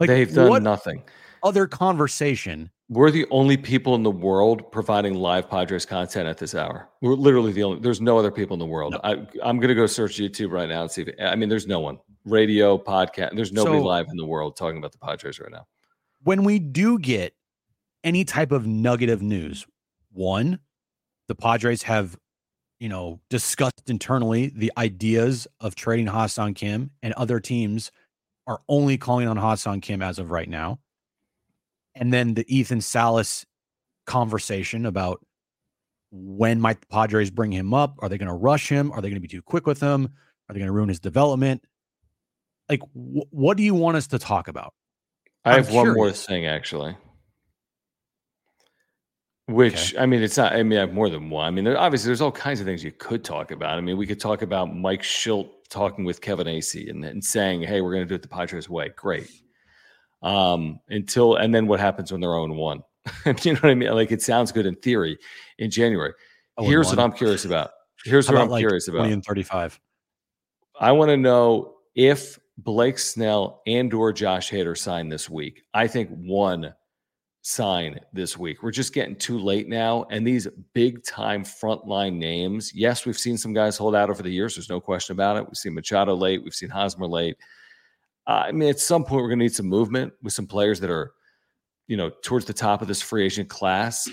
Like they've done nothing. Other conversation. We're the only people in the world providing live Padres content at this hour. We're literally the only. There's no other people in the world. No. I, I'm gonna go search YouTube right now and see. If, I mean, there's no one. Radio, podcast. There's nobody so, live in the world talking about the Padres right now. When we do get any type of nugget of news, one, the Padres have you know, discussed internally the ideas of trading Ha-Seong Kim, and other teams are only calling on Ha-Seong Kim as of right now. And then the Ethan Salas conversation about when might the Padres bring him up? Are they going to rush him? Are they going to be too quick with him? Are they going to ruin his development? Like, wh- what do you want us to talk about? I have one more thing actually. Which okay. I mean, it's not. I mean, I have more than one. I mean, there, obviously, there's all kinds of things you could talk about. I mean, we could talk about Mike Shildt talking with Kevin Acee and, and saying, "Hey, we're going to do it the Padres way." Great. Um, until and then what happens when they're own one? you know what I mean? Like it sounds good in theory in January. Oh, Here's what I'm curious about. Here's what I'm like curious about. and 35. I want to know if Blake Snell and or Josh Hader sign this week. I think one sign this week. We're just getting too late now. And these big time frontline names, yes, we've seen some guys hold out over the years. There's no question about it. We've seen Machado late, we've seen Hosmer late. Uh, I mean, at some point, we're going to need some movement with some players that are, you know, towards the top of this free agent class.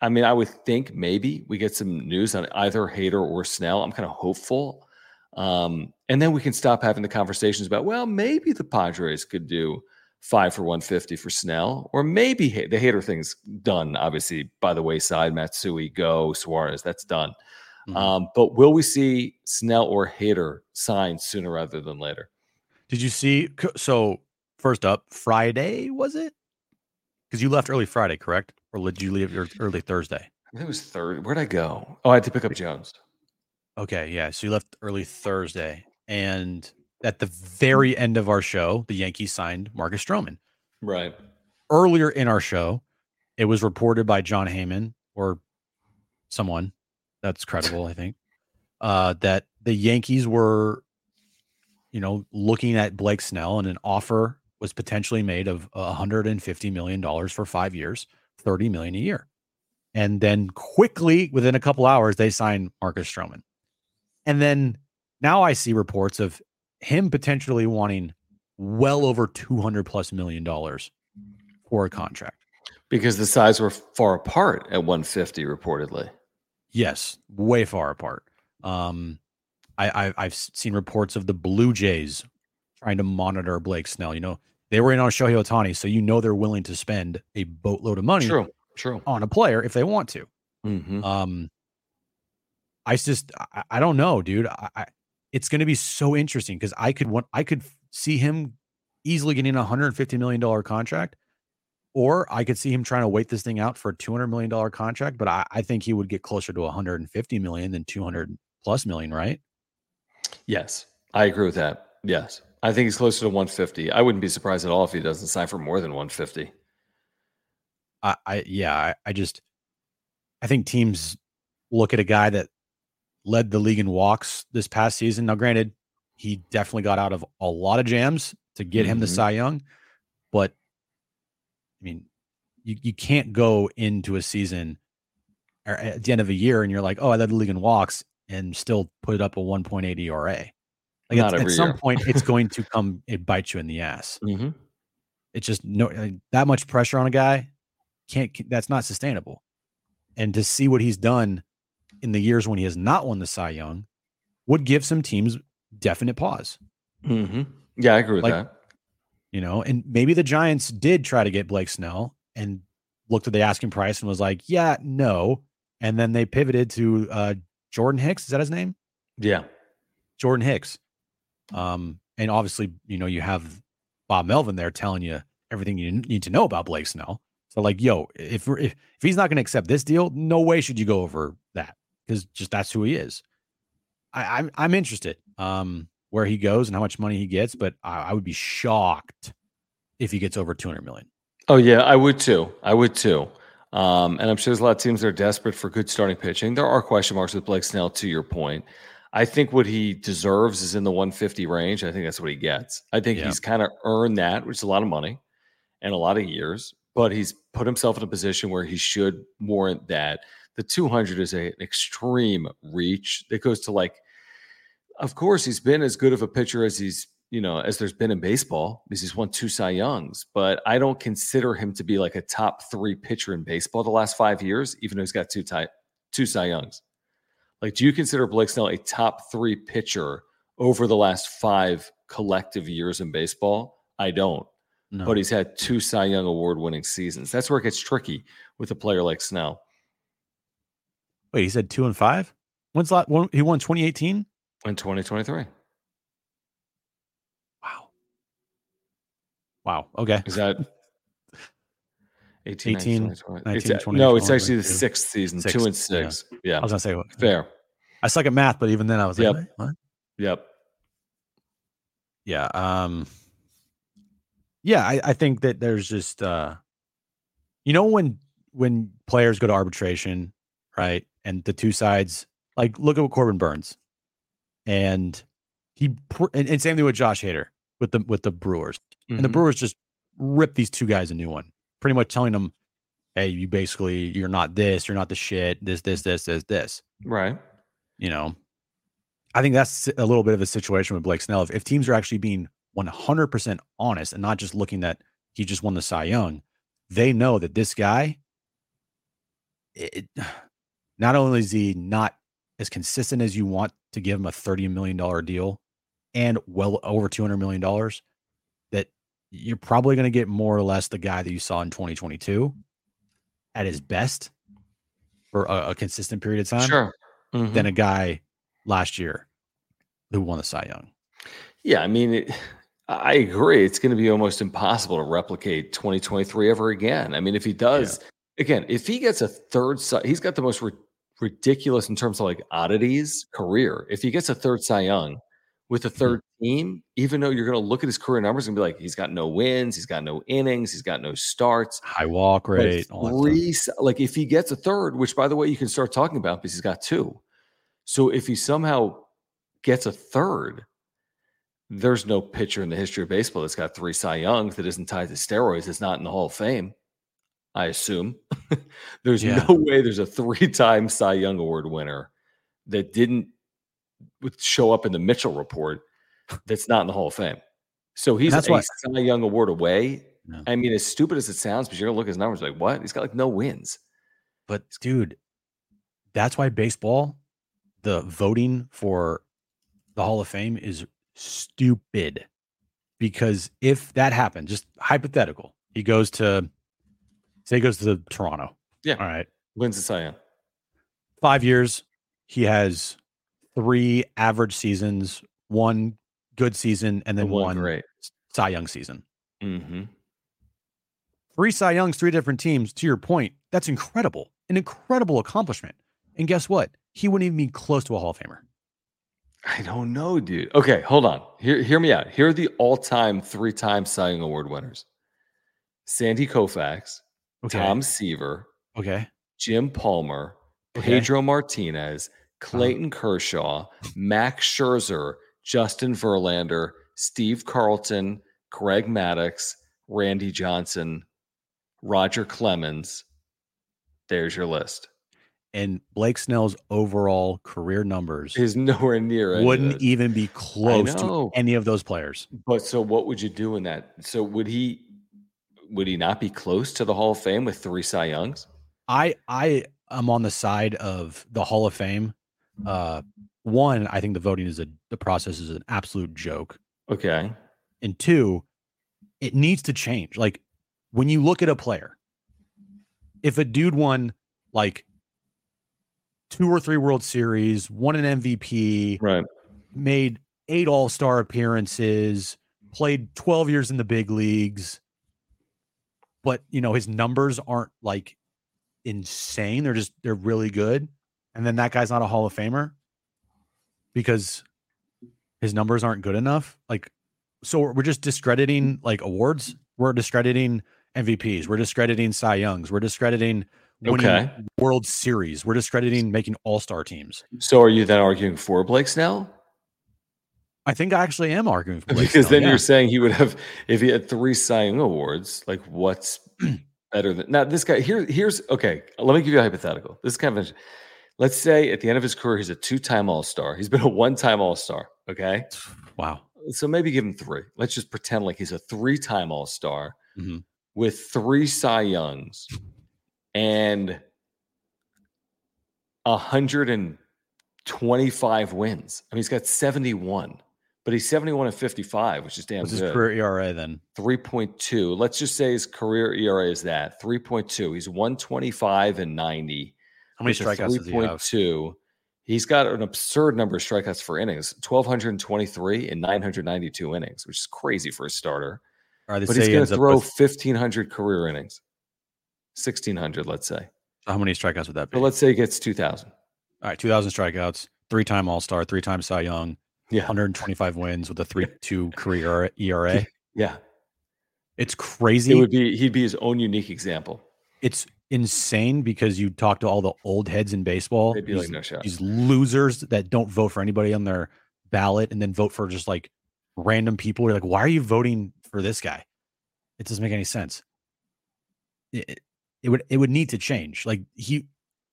I mean, I would think maybe we get some news on either Hader or Snell. I'm kind of hopeful. Um, and then we can stop having the conversations about, well, maybe the Padres could do five for 150 for Snell, or maybe the Hader thing's done, obviously, by the wayside. Matsui, go, Suarez, that's done. Mm-hmm. Um, but will we see Snell or Hader signed sooner rather than later? Did you see? So, first up, Friday, was it? Because you left early Friday, correct? Or did you leave early Thursday? I think it was third. Where'd I go? Oh, I had to pick up Jones. Okay, yeah. So you left early Thursday, and at the very end of our show, the Yankees signed Marcus Stroman. Right. Earlier in our show, it was reported by Jon Heyman or someone that's credible, I think, uh, that the Yankees were, you know, looking at Blake Snell and an offer was potentially made of 150 million dollars for five years, 30 million a year. And then quickly, within a couple hours, they signed Marcus Stroman. And then now I see reports of him potentially wanting well over 200 plus million dollars for a contract because the sides were far apart at 150 reportedly yes way far apart um I, I have seen reports of the blue jays trying to monitor blake snell you know they were in on shohei ohtani so you know they're willing to spend a boatload of money true true on a player if they want to mm-hmm. um i just I, I, don't know dude I, it's going to be so interesting because I could want I could see him easily getting a hundred fifty million dollar contract, or I could see him trying to wait this thing out for a two hundred million dollar contract. But I, I think he would get closer to one hundred and fifty million than two hundred plus million, right? Yes, I agree with that. Yes, I think he's closer to one fifty. I wouldn't be surprised at all if he doesn't sign for more than one fifty. I, I yeah, I, I just I think teams look at a guy that led the league in walks this past season. Now, granted, he definitely got out of a lot of jams to get mm-hmm. him the mm-hmm. Cy Young, but I mean, you, you can't go into a season or at the end of a year and you're like, oh, I led the league in walks and still put it up a 1.8 ERA. Like at, at some point, it's going to come it bite you in the ass. Mm-hmm. It's just no that much pressure on a guy can't. That's not sustainable. And to see what he's done in the years when he has not won the Cy Young would give some teams definite pause. Mm-hmm. Yeah, I agree with Like, that. You know, and maybe the Giants did try to get Blake Snell and looked at the asking price and was like, yeah, no. And then they pivoted to uh, Jordan Hicks. Is that his name? Yeah. Jordan Hicks. Um, and obviously, you know, you have Bob Melvin there telling you everything you need to know about Blake Snell. So, like, yo, if if, if he's not going to accept this deal, no way should you go over that because just that's who he is. I, I'm I'm interested um where he goes and how much money he gets, but I, I would be shocked if he gets over 200 million. Oh yeah, I would too. I would too. Um, and I'm sure there's a lot of teams that are desperate for good starting pitching. There are question marks with Blake Snell. To your point, I think what he deserves is in the 150 range. I think that's what he gets. I think Yeah. he's kind of earned that, which is a lot of money and a lot of years. But he's put himself in a position where he should warrant that. The 200 is a, an extreme reach that goes to like. Of course, he's been as good of a pitcher as he's you know, as there's been in baseball, because he's won two Cy Youngs, but I don't consider him to be like a top three pitcher in baseball the last five years, even though he's got two ty- two Cy Youngs. Like, do you consider Blake Snell a top three pitcher over the last five collective years in baseball? I don't. No. But he's had two Cy Young award winning seasons. That's where it gets tricky with a player like Snell. Wait, he said two and five. When's that? One, he won 2018. In 2023. Wow. Okay. Is that 18, 18, 19, 20, 19, it's, 20, no, it's 21, actually the sixth season, two and Sixth, yeah. six. Yeah, I was gonna say what? fair. I suck at math, but even then I was like, Yep. "What? what? Yep. Yeah. Um Yeah, I, I think that there's just uh you know when when players go to arbitration, right? And the two sides like look at what Corbin Burnes and he and, and same thing with Josh Hader with the with the Brewers. And the Mhm. Brewers just ripped these two guys a new one, pretty much telling them, Hey, you basically you're not this, you're not the shit, this, this, this, this, this. right. you know, I think that's a little bit of a situation with Blake Snell. If, if teams are actually being 100% honest and not just looking that he just won the Cy Young, they know that this guy, it, not only is he not as consistent as you want to give him a $30 million deal and well over $200 million, you're probably going to get more or less the guy that you saw in 2022 at his best for a, a consistent period of time Sure. Mhm. than a guy last year who won the Cy Young. Yeah, I mean, it, I agree. It's going to be almost impossible to replicate 2023 ever again. I mean, if he does, again, if he gets a third, Cy- he's got the most ri- ridiculous in terms of like oddities career. If he gets a third Cy Young with a third team, even though you're going to look at his career numbers and be like, he's got no wins, he's got no innings, he's got no starts. High walk rate. all that stuff. three, like if he gets a third, which by the way, you can start talking about because he's got two. So if he somehow gets a third, there's no pitcher in the history of baseball that's got three Cy Youngs that isn't tied to steroids. It's not in the Hall of Fame, I assume. there's Yeah. no way there's a three time Cy Young Award winner that didn't would show up in the Mitchell report that's not in the Hall of Fame. So he's that's a why- Cy Young Award away. Yeah. I mean, as stupid as it sounds, but you're gonna look at his numbers like, what? He's got like no wins. But dude, that's why baseball, the voting for the Hall of Fame is stupid. Because if that happened, just hypothetical, he goes to say he goes to Toronto. Yeah. All right. Wins the Cy Young. Five years, he has three average seasons, one good season, and then The one one great. Cy Young season. Mm-hmm. three Cy Youngs, three different teams. To your point, that's incredible, an incredible accomplishment. And guess what? He wouldn't even be close to a Hall of Famer. I don't know, dude. Okay, hold on. Hear, hear me out. Here are the all-time three-time Cy Young Award winners: Sandy Koufax, Okay. Tom Seaver, Okay. Jim Palmer, Okay. Uh-huh. Pedro Martinez, Clayton Kershaw, Max Scherzer, Justin Verlander, Steve Carlton, Greg Maddux, Randy Johnson, Roger Clemens. There's your list. And Blake Snell's overall career numbers Is nowhere near. wouldn't even be close to any of those players. But so what would you do in that? So would he would he not be close to the Hall of Fame with three Cy Youngs? I I I'm on the side of the Hall of Fame. Uh, one, I think the voting is a the process is an absolute joke. Okay. And two, it needs to change. Like when you look at a player, if a dude won like two or three World Series, won an MVP, Right. made eight All Star appearances, played 12 years in the big leagues, but you know, his numbers aren't like insane. They're just, they're really good. And then that guy's not a Hall of Famer because his numbers aren't good enough. Like, so we're just discrediting like awards. We're discrediting MVPs. We're discrediting Cy Youngs. We're discrediting winning Okay. World Series. We're discrediting making All Star teams. So are you then arguing for Blake Snell? I think I actually am arguing for Blake because Snell, then yeah. you're saying he would have if he had three Cy Young awards. Like, what's better than now? This guy here. Here's okay. Let me give you a hypothetical. This is kind of. Let's say at the end of his career, he's a two-time All-Star. He's been a one-time All-Star. Okay, wow. so maybe give him three. Let's just pretend like he's a three-time All-Star Mhm. with three Cy Youngs and hundred and twenty-five wins. I mean, he's got seventy-one, but he's seventy-one and fifty-five, which is damn What's his good. career ERA then? 3.2. Let's just say his career ERA is that 3.2. He's 125 and 90. How many strikeouts does he have? 3.2. He's got an absurd number of strikeouts for innings 1,223 and 992 innings, which is crazy for a starter. All right, they But he's going to throw with- 1,500 career innings, 1,600, let's say. how many strikeouts would that be? But let's say he gets 2,000. All right, 2,000 strikeouts, three time All Star, three time Cy Young, Yeah. 125 wins with a 3 2 career ERA. Yeah. It's crazy. It would be, he'd be his own unique example. it's insane because you talk to all the old heads in baseball, They'd be these, like, no shot. these losers that don't vote for anybody on their ballot and then vote for just like random people. You're like, why are you voting for this guy? It doesn't make any sense. It, it- would it would need to change. Like he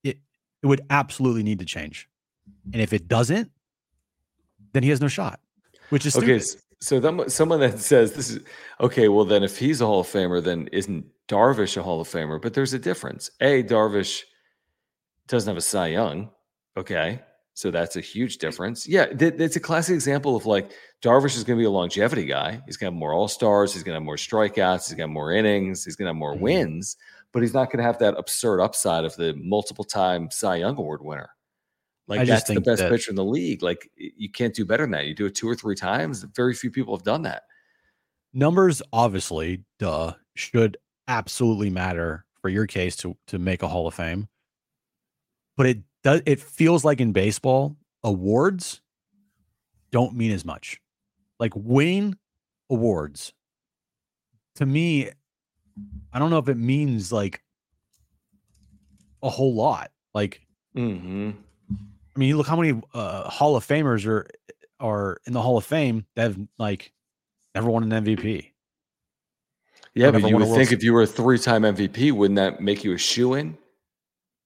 it it would absolutely need to change. And if it doesn't, then he has no shot. Which is Okay, stupid. s- so them, someone that says this is okay. Well, then if he's a Hall of Famer, then isn't Darvish a Hall of Famer? But there's a difference. A Darvish doesn't have a Cy Young. Okay, so that's a huge difference. Yeah, th- it's a classic example of like Darvish is going to be a longevity guy. He's going to have more All Stars. He's going to have more strikeouts. He's going to have more innings. He's going to have more Mhm. wins. But he's not going to have that absurd upside of the multiple time Cy Young Award winner. Like I just that's the best that- pitcher in the league. Like you can't do better than that. You do it two or three times. Very few people have done that. numbers obviously duh should absolutely matter for your case to to make a hall of fame. But it does it feels like in baseball awards don't mean as much. Like winning awards to me i don't know if it means like a whole lot. Like hmm i mean look how many uh, hall of famers are are in the hall of fame that have like never won an mvp Yeah, but you would think if you were a three-time MVP, wouldn't that make you a shoe in?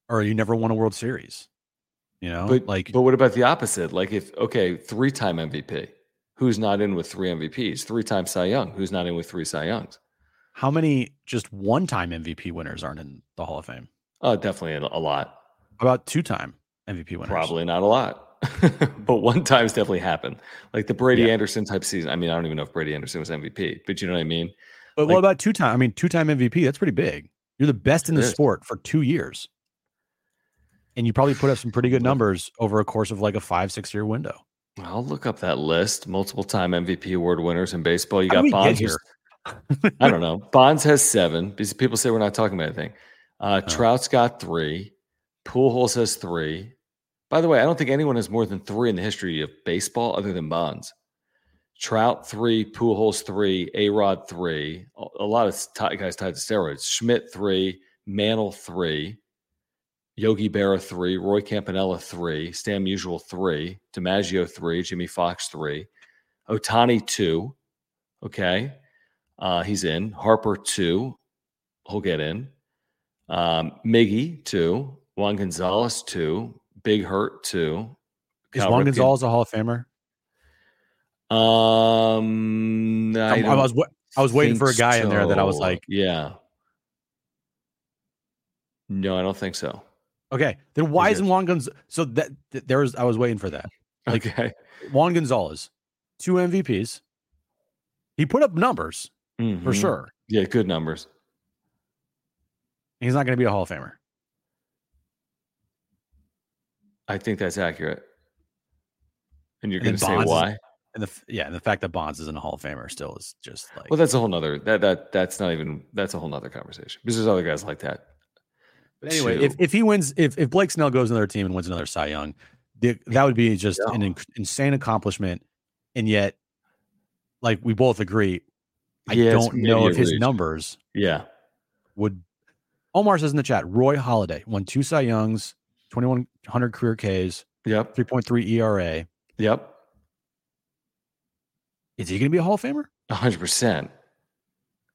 or you never won a World Series. You know, But like but what about the opposite? Like if okay, three-time MVP, who's not in with three MVPs? Three-time Cy Young, who's not in with three Cy Youngs? how many just one-time MVP winners aren't in the Hall of Fame? Oh, definitely a a lot. How about two-time MVP winners? Probably not a lot, but one time's definitely happened. Like the Brady Yeah. Anderson type season. I mean, I don't even know if Brady Anderson was MVP, but you know what I mean. But like- what about two-time? I mean, two-time MVP. That's pretty big. You're the best in the is. sport for two years, and you probably put up some pretty good numbers over a course of like a five, six-year window. I'll look up that list. Multiple time MVP award winners in baseball. You How got Bonds. who's- I don't know. Bonds has seven because people say we're not talking about anything. Uh, Oh. Trout's got three. Pujols has three. By the way, I don't think anyone has more than three in the history of baseball other than Bonds. Trout three, Pujols three, A Rod three. A a lot of t- guys tied to steroids. Schmidt three, Mantle three, Yogi Berra three, Roy Campanella three, Stan Musial three, DiMaggio three, Jimmie Foxx three, Ohtani two. Okay, uh, he's in. Harper two, he'll get in. Um, Miggy two, Juan Gonzalez two, Big Hurt two. Is Cal Juan Ripken- Gonzalez a Hall of Famer? Um, I, I, was I was waiting for a guy in there that I was like, yeah. No, I don't think so. Okay, then why isn't Juan Gonzalez? So that th- there was I was waiting for that. Like Okay. Juan Gonzalez, two MVPs. He put up numbers for Mhm. sure. Yeah, good numbers. He's not going to be a Hall of Famer. I think that's accurate. And you're going to say why? And the yeah, and the fact that Bonds isn't a Hall of Famer still is just like Well, that's a whole nother that that that's not even that's a whole nother conversation because there's other guys like that. But anyway, too. if, if he wins, if, if Blake Snell goes another team and wins another Cy Young, the, that would be just an inc- insane accomplishment. And yet, like we both agree, I Yeah, don't know if his reach. numbers yeah, would. Omar says in the chat, Roy Halladay won two Cy Youngs, 2,100 career Ks, yep, 3.3 ERA. yep, Is he going to be a Hall of Famer? hundred percent.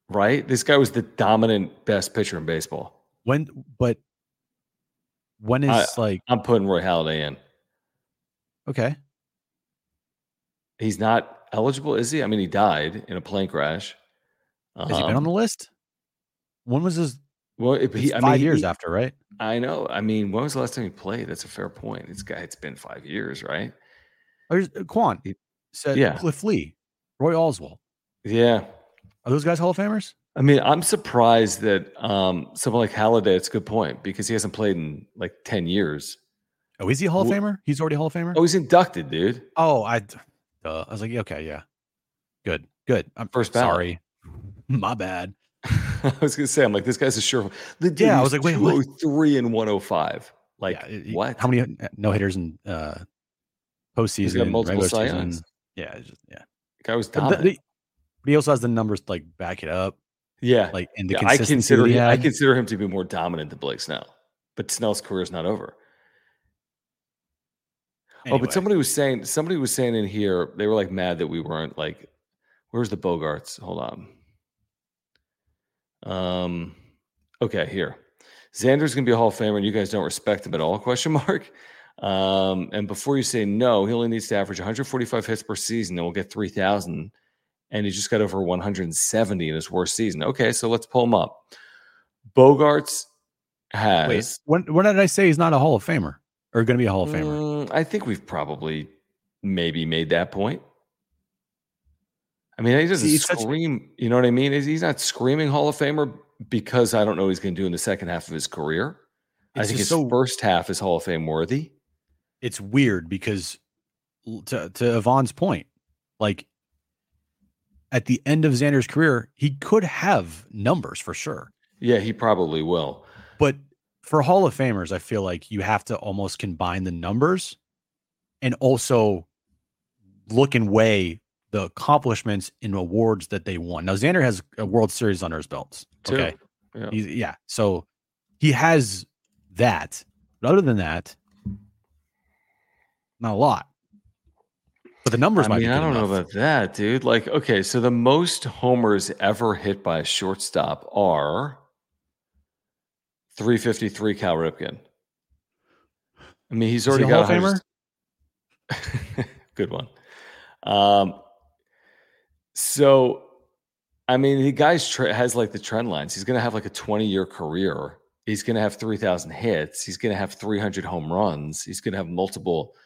Right, this guy was the dominant best pitcher in baseball. When, but when is I- like, I'm putting Roy Halladay in. okay, He's not eligible, is he? I mean, he died in a plane crash. has he been on Um, the list? When was his? Well, he, I mean, years he- after, right? I know. I mean, when was the last time he played? That's a fair point. It's guy. It's been five years, right? Or uh, Quan He- said yeah. Cliff Lee, Roy Oswalt. Yeah. Are those guys Hall of Famers? I mean, I'm surprised that um, someone like Halladay. It's a good point because he hasn't played in like ten years. Oh, is he a Hall of Wh- Famer? He's already a Hall of Famer. Oh, he's inducted, dude. Oh, I, uh, I was like, okay, yeah, good, good. I'm First ballot. sorry, my bad. I was gonna say, I'm like, this guy's a sure. The dude Yeah, I was like, wait, what? 203 and 105. Like yeah, it- what? How many no hitters in uh, postseason? multiple regular season? Yeah, just, yeah. Guy was dominant. the- but he also has the numbers to, like back it up, yeah, like and the Yeah, I consider him, I consider him to be more dominant than Blake Snell, but Snell's career is not over. Oh, but somebody was saying somebody was saying in here they were like mad that we weren't like, where's the Bogaerts? Hold on. Um, okay, here. Xander's gonna be a Hall of Famer, and you guys don't respect him at all? Question mark. Um, and before you say no, he only needs to average 145 hits per season, and we'll get 3,000. And he just got over 170 in his worst season. Okay, so let's pull him up. Bogaerts has. wait, when when did I say he's not a Hall of Famer or going to be a Hall of Famer? Mm, I think we've probably maybe made that point. I mean, he doesn't See, it's such- scream. You know what I mean? He's he's not screaming Hall of Famer because I don't know what he's going to do in the second half of his career. I think his so- first half is Hall of Fame worthy. It's weird because to to Yvonne's point, like at the end of Xander's career, he could have numbers for sure. Yeah, he probably will. But for Hall of Famers, I feel like you have to almost combine the numbers and also look and weigh the accomplishments and awards that they won. Now Xander has a World Series under his belts. Okay. Yeah. Yeah. So he has that. But other than that, not a lot. But the numbers I might mean, be I don't know about that, dude. Like, okay, so the most homers ever hit by a shortstop are 353 Cal Ripken. I mean, he's Is he already a got Hall of 100 Good one. Um, so, I mean, the guy's tre- has like the trend lines. He's going to have like a 20 year career. He's going to have 3,000 hits. He's going to have 300 home runs. He's going to have multiple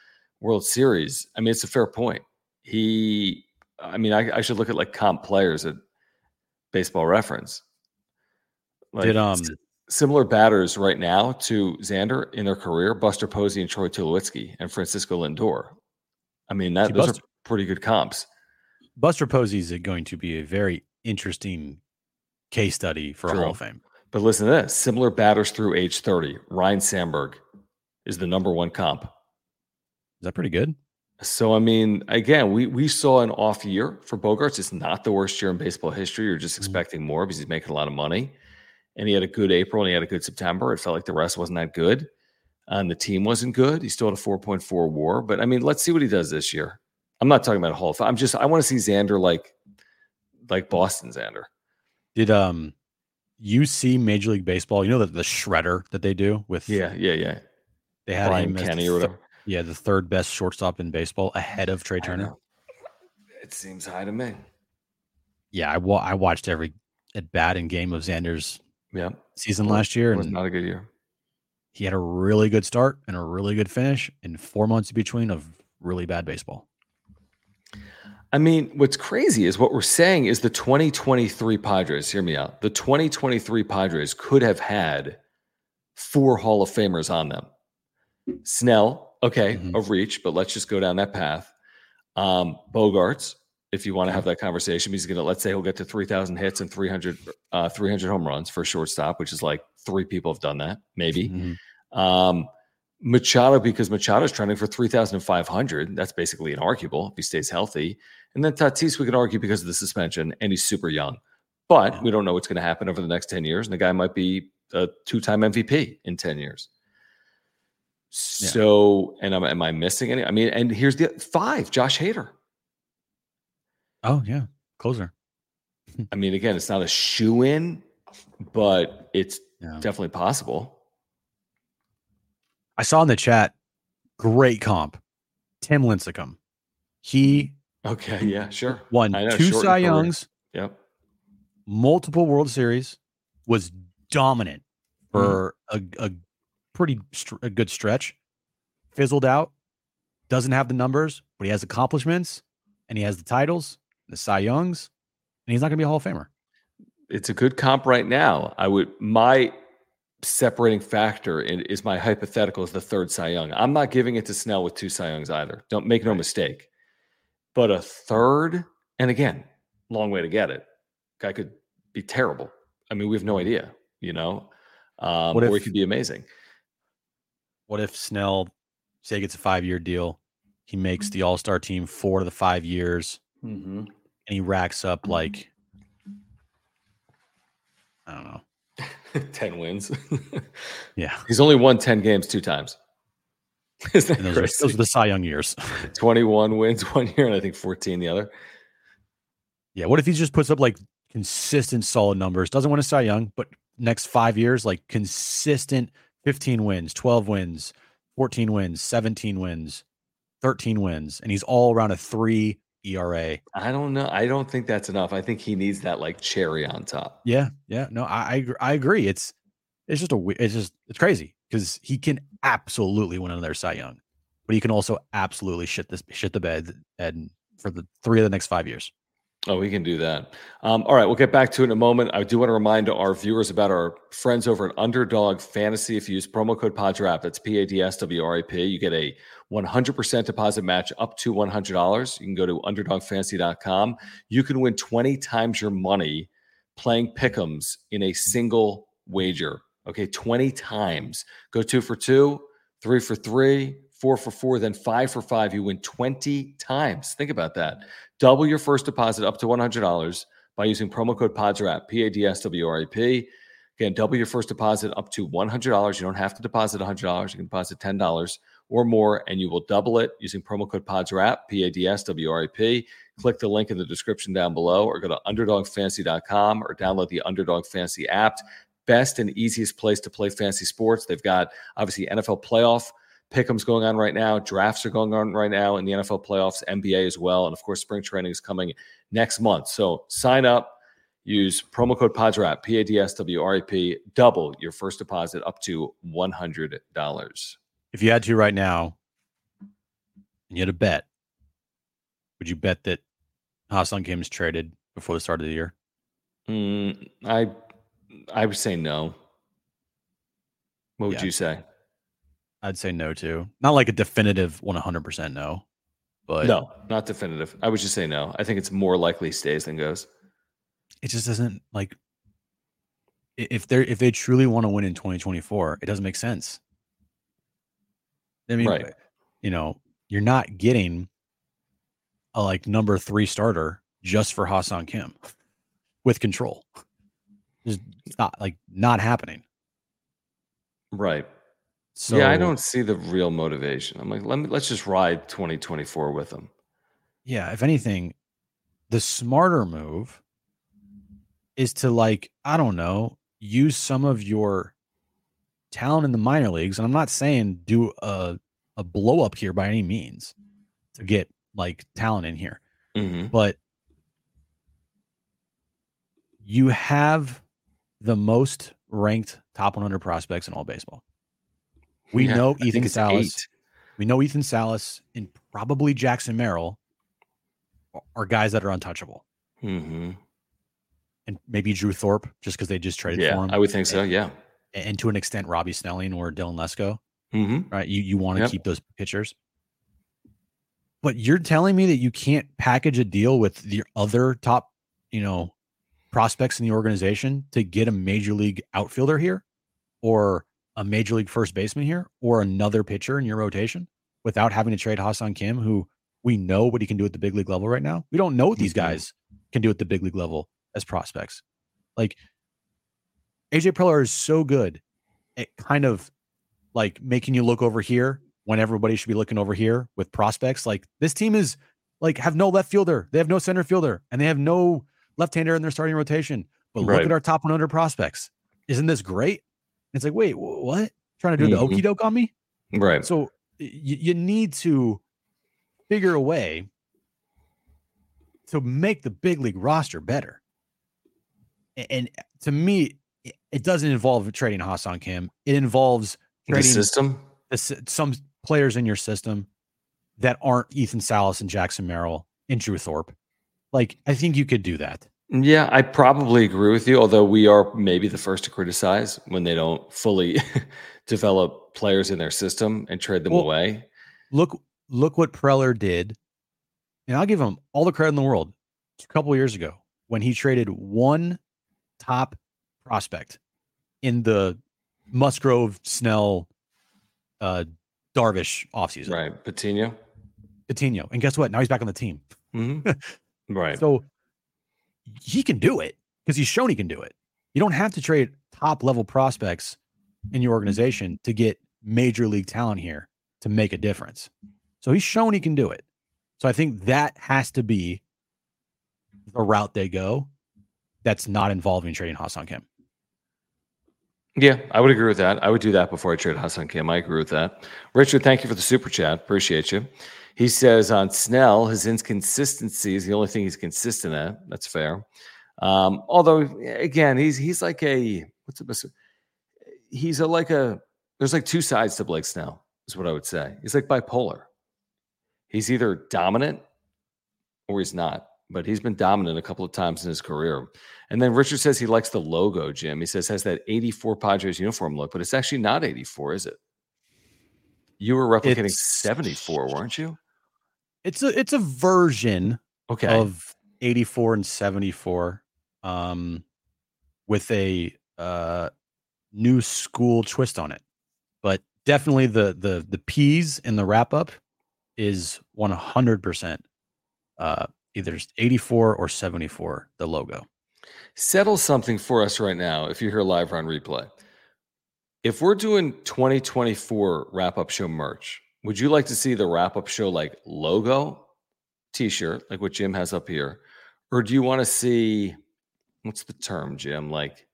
World Series. I mean, it's a fair point. He, I mean, I, I should look at like comp players at Baseball Reference. Like, Did um s- similar batters right now to Xander in their career: Buster Posey and Troy Tulowitzki and Francisco Lindor. I mean, that See, those Buster- are pretty good comps. Buster Posey is going to be a very interesting case study for a True. Hall of Fame. But listen to this: similar batters through age thirty. Ryne Sandberg is the number one comp. Is that pretty good? So I mean, again, we we saw an off year for Bogaerts. It's not the worst year in baseball history. You're just Mhm. expecting more because he's making a lot of money, and he had a good April and he had a good September. It felt like the rest wasn't that good, and the team wasn't good. He still had a 4.4 WAR, but I mean, let's see what he does this year. I'm not talking about a Hall of Fame. I'm just I want to see Xander like like Boston Xander. Did um you see Major League Baseball? You know that the shredder that they do with Yeah, yeah, yeah. they had Brian Kenny or whatever. Yeah, the third best shortstop in baseball ahead of Trea Turner. It seems high to me. Yeah, I wa- I watched every at bat and game of Xander's Yeah, season last year, it was and not a good year. he had a really good start and a really good finish in four months between of really bad baseball. I mean, what's crazy is what we're saying is the 2023 Padres, hear me out. The 2023 Padres could have had four Hall of Famers on them. Snell, okay, mm-hmm. a reach, but let's just go down that path. Um, Bogaerts, if you want to have that conversation, he's going to, let's say he'll get to 3,000 hits and 300, uh, 300 home runs for a shortstop, which is like three people have done that, maybe. Mm-hmm. Um, Machado, because Machado is trending for 3,500. That's basically inarguable if he stays healthy. And then Tatis, we could argue because of the suspension, and he's super young. But we don't know what's going to happen over the next 10 years. And the guy might be a two time MVP in 10 years. So, yeah. and am, am I missing any? I mean, and here's the five Josh Hader. Oh, yeah. Closer. I mean, again, it's not a shoe in, but it's yeah. definitely possible. I saw in the chat, great comp, Tim Lincecum. He okay, yeah, sure. Won two Cy Youngs. Yep. Multiple World Series. Was dominant for mm. a, a pretty a good stretch. Fizzled out. Doesn't have the numbers, but he has accomplishments and he has the titles, the Cy Youngs, and he's not going to be a Hall of Famer. It's a good comp right now. I would my separating factor in, is my hypothetical is the third Cy Young. I'm not giving it to Snell with two Cy Youngs either. Don't make no mistake. But a third, and again, long way to get it. Guy could be terrible. I mean, we have no idea, you know, um, if, or he could be amazing. What if Snell, say, gets a five year deal? He makes the All Star team four of the five years, mm-hmm. and he racks up like I don't know 10 wins. yeah. He's only won 10 games two times. those, are, those are the Cy Young years. 21 wins one year and I think 14 the other. Yeah. What if he just puts up like consistent solid numbers? Doesn't win a Cy Young, but next five years, like consistent 15 wins, 12 wins, 14 wins, 17 wins, 13 wins. And he's all around a three ERA. I don't know. I don't think that's enough. I think he needs that like cherry on top. Yeah, yeah. No, I I, I agree. It's it's just a it's just it's crazy because he can absolutely win another Cy Young, but he can also absolutely shit this shit the bed and for the three of the next five years. Oh, we can do that. Um, all right, we'll get back to it in a moment. I do want to remind our viewers about our friends over at Underdog Fantasy. If you use promo code PADSWRAP, that's P A D S W R A P, you get a 100% deposit match up to $100. You can go to underdogfantasy.com. You can win 20 times your money playing pick'ems in a single wager. Okay, 20 times. Go two for two, three for three, four for four, then five for five. You win 20 times. Think about that. Double your first deposit up to $100 by using promo code PADSWRAP, P A D S W R A P. Again, double your first deposit up to $100. You don't have to deposit $100. You can deposit $10 or more, and you will double it using promo code PADSWRAP, P A D S W R A P. Click the link in the description down below or go to underdogfantasy.com or download the Underdog Fantasy app. Best and easiest place to play fantasy sports. They've got obviously NFL playoff pick'ems going on right now. Drafts are going on right now in the NFL playoffs, NBA as well. And of course, spring training is coming next month. So sign up. Use promo code PADSWRAP, P A D S W R A P, double your first deposit up to $100 if you had to right now, and you had a bet, would you bet that Ha-Seong Kim is traded before the start of the year? Mm, I I would say no. What would yeah. you say? I'd say no to. Not like a definitive 100% no, but no, not definitive. I would just say no. I think it's more likely stays than goes. It just doesn't like if they're if they truly want to win in 2024, it doesn't make sense. I mean, right. you know, you're not getting a like number three starter just for Ha-Seong Kim with control. It's not like not happening. Right. So yeah, I don't see the real motivation. I'm like, let me let's just ride 2024 with them. Yeah, if anything, the smarter move is to like, I don't know, use some of your talent in the minor leagues, and I'm not saying do a a blow up here by any means to get like talent in here, mm-hmm. but you have the most ranked top 100 prospects in all baseball. We Yeah, know Ethan Salas. eight. We know Ethan Salas and probably Jackson Merrill are- guys that are untouchable. hmm And maybe Drew Thorpe, just because they just traded Yeah, for him. I would think so. Yeah. and to an extent, Robbie Snelling or Dylan Lesko. hmm right? You you want to Yep. keep those pitchers. But you're telling me that you can't package a deal with the other top, you know, prospects in the organization to get a major league outfielder here or a major league first baseman here or another pitcher in your rotation without having to trade Ha-Seong Kim, who we know what he can do at the big league level right now. We don't know what these Mhm. guys can do at the big league level as prospects. Like AJ Preller is so good at kind of like making you look over here when everybody should be looking over here with prospects. Like this team is like have no left fielder, they have no center fielder, and they have no left-hander in their starting rotation. But look Right. at our top 100 prospects. Isn't this great? It's like, wait, what? Trying to do Mhm. the okey doke on me? Right. So y- you need to figure a way to make the big league roster better. A- And, to me, it doesn't involve trading Ha-Seong Kim. It involves the trading system. the some players in your system that aren't Ethan Salas and Jackson Merrill and Drew Thorpe. Like, I think you could do that. Yeah, I probably agree with you, although we are maybe the first to criticize when they don't fully develop players in their system and trade them Well, away. Look, look what Preller did, and I'll give him all the credit in the world. A couple years ago, when he traded one top prospect in the Musgrove, Snell, uh, Darvish offseason, Right. Patino. Patino. and guess what? Now he's back on the team. hmm right. So he can do it because he's shown he can do it. You don't have to trade top level prospects in your organization to get major league talent here to make a difference. So he's shown he can do it. So I think that has to be the route they go that's not involving trading Ha-Seong Kim. Yeah, I would agree with that. I would do that before I trade Ha-Seong Kim. I agree with that. Richard, thank you for the super chat. Appreciate you. He says on Snell, his inconsistency is the only thing he's consistent at. That's fair. Um, although, again, he's he's like a what's the best? He's a like a there's like two sides to Blake Snell. Is what I would say. He's like bipolar. He's either dominant or he's not. But he's been dominant a couple of times in his career. And then Richard says he likes the logo, Jim. He says has that 84 Padres uniform look, but it's actually not 84, is it? You were replicating It's- 74, weren't you? It's a it's a version Okay. of 84 and 74 um with a uh new school twist on it but definitely the the the p's in the wrap up is 100% uh either 84 or 74 the logo Settle something for us right now if you're here live or on replay. If we're doing 2024 wrap up show merch, would you like to see the wrap up show like logo t shirt, like what Jim has up here? Or do you want to see what's the term, Jim? Like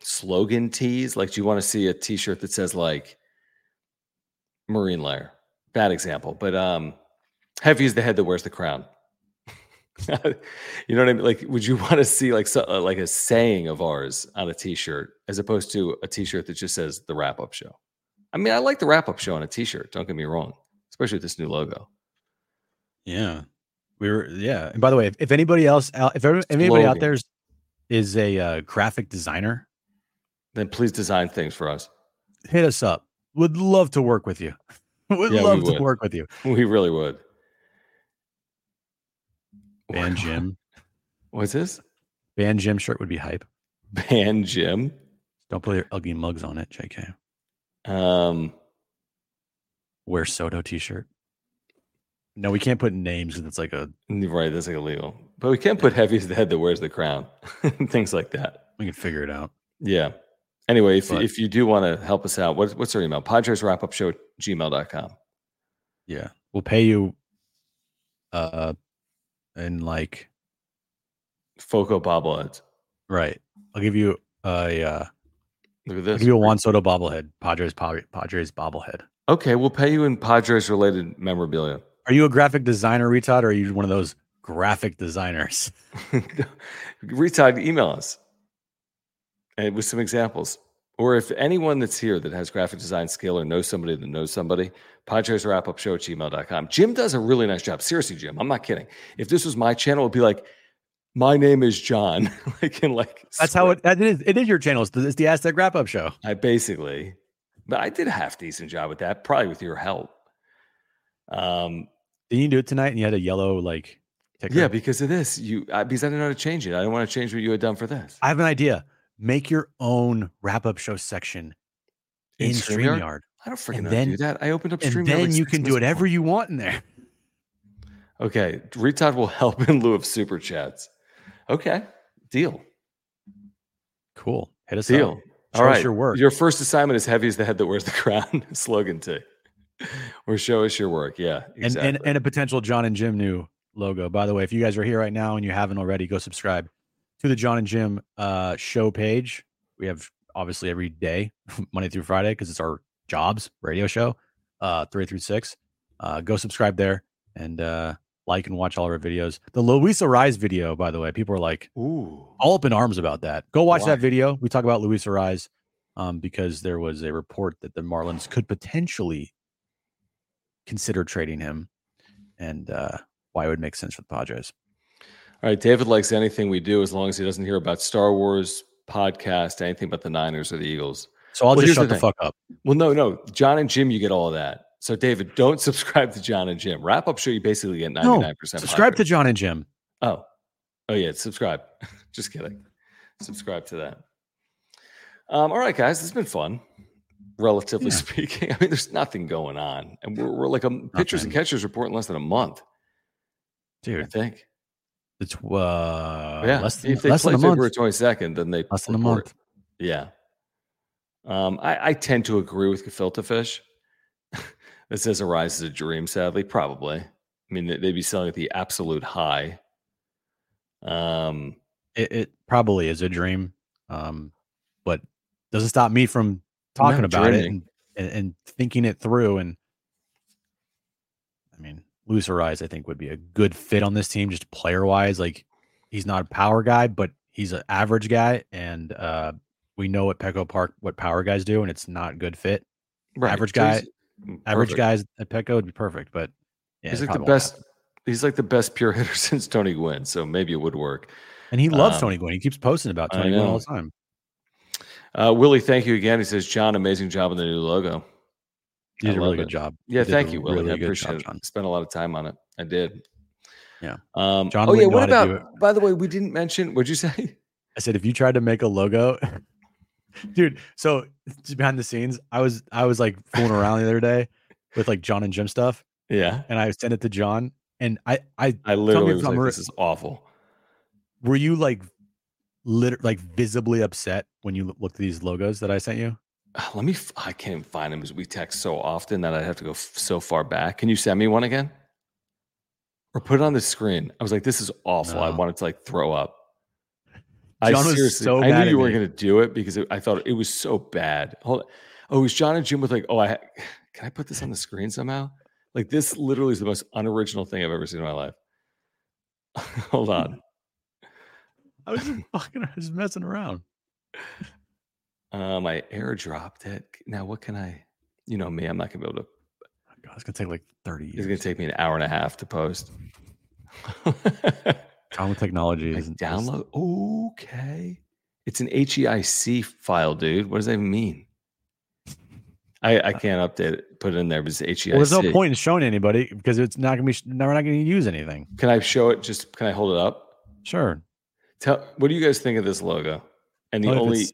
slogan tees? Like, do you want to see a t shirt that says like Marine Layer? Bad example, but um, heavy is the head that wears the crown. you know what I mean? Like, would you want to see like so, uh, like a saying of ours on a T-shirt as opposed to a T-shirt that just says the wrap up show? I mean, I like the wrap up show on a T-shirt. Don't get me wrong, especially with this new logo. yeah we were yeah and by the way if, if anybody else out if, if anybody out there is, is a uh, graphic designer Then please design things for us. hit us up would love to work with you would Yeah, we love to work with you We really would. ban jim What's this? ban jim shirt would be hype Ban Jim. don't put your ugly mugs on it jk Um, wear Soto t-shirt. No, we can't put names. It's like a right, that's like illegal. But we can put heavy's the head that wears the crown. things like that. we can figure it out. Yeah. Anyway, if, But- if you do want to help us out, what, what's our email? Padres wrap up show at gmail.com. Yeah, we'll pay you. Uh, and like Foco bobbleheads. right, I'll give you a uh, Look at I'll this. give you a Juan Soto bobblehead. Padres Padres, bobblehead. Okay, we'll pay you in Padres related memorabilia. Are you a graphic designer, retard, or are you one of those graphic designers? Retard, email us and with some examples or if anyone that's here that has graphic design skill or knows somebody that knows somebody, Padres wrap up show at gmail.com. Jim does a really nice job. Seriously, Jim, I'm not kidding. If this was my channel, it'd be like, my name is John. like in like That's how it, that is. It is your channel. It's the, it's the Aztec wrap up show. I basically, but I did a half decent job with that, probably with your help. Um, Did you do it tonight and you had a yellow like ticker? yeah, because of this, you I, because I didn't know how to change it. I didn't want to change what you had done for this. I have an idea. Make your own wrap up show section In in, StreamYard? StreamYard. I don't freaking know then- how to do that. I opened up StreamYard. And then like you can do whatever before. you want in there. Okay, retard will help in lieu of super chats. Okay, deal, Cool. Hit us deal. up. All Show us right, your work. Your first assignment is heavy as the head that wears the crown. Slogan too, or show us your work. Yeah, and, exactly. and and a potential John and Jim new logo. By the way, if you guys are here right now and you haven't already, go subscribe to the John and Jim uh, show page. We have obviously every day, Monday through Friday, because it's our jobs radio show, uh, three through six. Uh, go subscribe there and uh, like and watch all of our videos. The Luis Arraez video, by the way, people are like Ooh, all up in arms about that. Go watch Why? that video. We talk about Luis Arraez um, because there was a report that the Marlins could potentially consider trading him and uh, why it would make sense for the Padres. All right, David likes anything we do as long as he doesn't hear about Star Wars podcast, anything about the Niners or the Eagles. So I'll Well, just shut the the, fuck up. Well, no, no, John and Jim, you get all of that. So, David, don't subscribe to John and Jim. Wrap up show, you basically get ninety nine percent. no, Subscribe to John and Jim. Oh, oh yeah, subscribe. Just kidding. Subscribe to that. Um, all right, guys, it's been fun, relatively Yeah. speaking. I mean, there's nothing going on, and we're, we're like a pitchers and catchers report in less than a month. Dude. I think. it's uh, yeah, less than, if they less play than a month. February twenty second, then they Less than a month. Yeah. Um, I, I tend to agree with gefilte fish. That says Arraez is a dream, sadly. Probably. I mean, they- they'd be selling at the absolute high. Um, It, it probably is a dream, um, but doesn't stop me from talking about it and, and, and thinking it through. And I mean, Luis Arraez, I think, would be a good fit on this team, just player wise. Like, he's not a power guy, but he's an average guy, and uh, we know at Petco Park what power guys do, and it's not good fit. right. Average so guy- he's- Average perfect. guys at Petco would be perfect, but yeah, he's like the best. happen. He's like the best pure hitter since Tony Gwynn. So maybe it would work. and he loves um, Tony Gwynn. He keeps posting about Tony Gwynn all the time. Uh, Willie, thank you again. He says, John, amazing job on the new logo. He did a really good job. Yeah, thank you, Willie. really I appreciate job, it. John. Spent a lot of time on it. I did. Yeah. Um, John oh yeah. What how to do about? By the way, we didn't mention. What'd you say? I said if you tried to make a logo, dude. So just behind the scenes, I was I was like fooling around the other day with like John and Jim stuff, Yeah. and I sent it to John, and I I I literally was like, re- "This is awful." were you like lit like visibly upset when you looked at these logos that I sent you? Uh, Let me. f- I can't even find them because we text so often that I'd have to go f- so far back. Can you send me one again, or put it on the screen? I was like, "This is awful." I wanted to like throw up. I was seriously, so I knew you weren't going to do it because it, I thought it was so bad. Hold on. Oh, it was John and Jim with like, "Oh, I can I put this on the screen somehow?" Like this literally is the most unoriginal thing I've ever seen in my life. Hold on. I was fucking I was messing around. Um, I airdropped it. Now, what can I? You know me. I'm not gonna be able to. Oh, God, it's gonna take like thirty Years. It's gonna take me an hour and a half to post. With technology is download. Okay, it's an HEIC file, dude. What does that even mean? I, I uh, can't update it. Put it in there, but it's HEIC. Well, there's no point in showing anybody because it's not gonna be. sh- We're not gonna use anything. Can I show it? Just can I hold it up? Sure. Tell. What do you guys think of this logo? And the only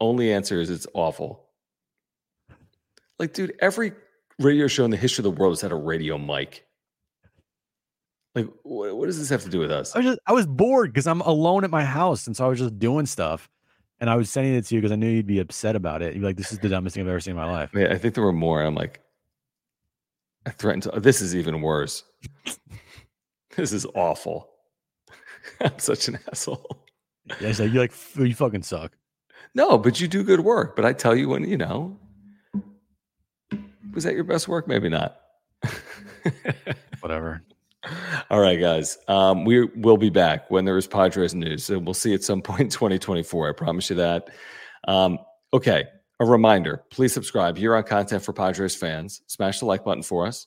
only answer is it's awful. Like, dude, every radio show in the history of the world has had a radio mic. Like, what, what does this have to do with us? I was just I was bored because I'm alone at my house, and so I was just doing stuff, and I was sending it to you because I knew you'd be upset about it. You'd be like, "This is the dumbest thing I've ever seen in my life." I, I think there were more. I'm like, I threatened to. This is even worse. this is awful. I'm such an asshole. Yeah, so you like "F- you fucking suck. No, but you do good work. But I tell you when you know. Was that your best work? Maybe not. Whatever. All right, guys. Um, we will be back when there is Padres news. So we'll see at some point in 2024. I promise you that. Um, okay. a reminder please subscribe here on Content for Padres fans. Smash the like button for us.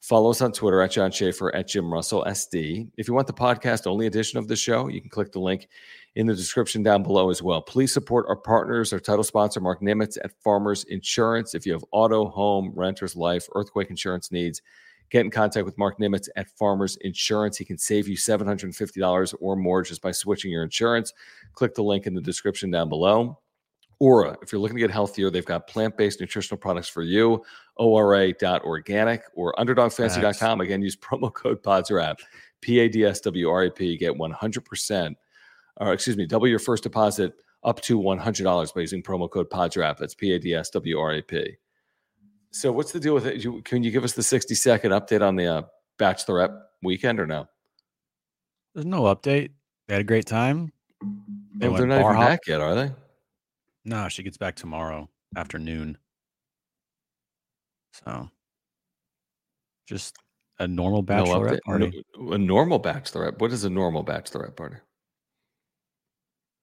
Follow us on Twitter at John Schaefer at Jim Russell SD. If you want the podcast only edition of the show, you can click the link in the description down below as well. Please support our partners, our title sponsor, Marc Nimetz at Farmers Insurance. If you have auto, home, renters, life, earthquake insurance needs, get in contact with Marc Nimetz at Farmers Insurance. He can save you $750 or more just by switching your insurance. Click the link in the description down below. Ora, if you're looking to get healthier, they've got plant based nutritional products for you. ORA.organic or underdogfantasy.com. Again, use promo code PADSWRAP, P A D S W R A P. Get 100%, or excuse me, double your first deposit up to $100 by using promo code PADSWRAP. That's P A D S W R A P. So, what's the deal with it? Can you give us the 60 second update on the uh, Bachelorette weekend or no? There's no update. They had a great time. They well, they're not even hop. back yet, are they? No, she gets back tomorrow afternoon. So just a normal bachelorette no party. A normal bachelorette. What is a normal bachelorette party?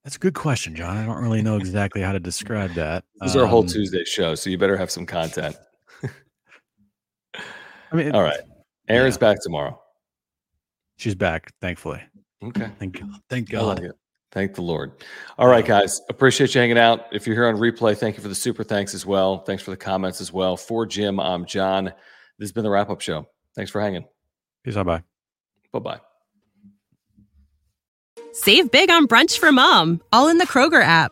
That's a good question, John. I don't really know exactly how to describe that. This is um, our whole um, Tuesday show, so you better have some content. I mean, all right. Erin's yeah. back tomorrow. She's back, thankfully. Okay. Thank God. Thank God. Like Thank the Lord. All right, guys. Appreciate you hanging out. If you're here on replay, thank you for the super thanks as well. Thanks for the comments as well. For Jim, I'm John. This has been the wrap up show. Thanks for hanging. Peace out. Bye. Bye bye. Save big on brunch for mom, all in the Kroger app.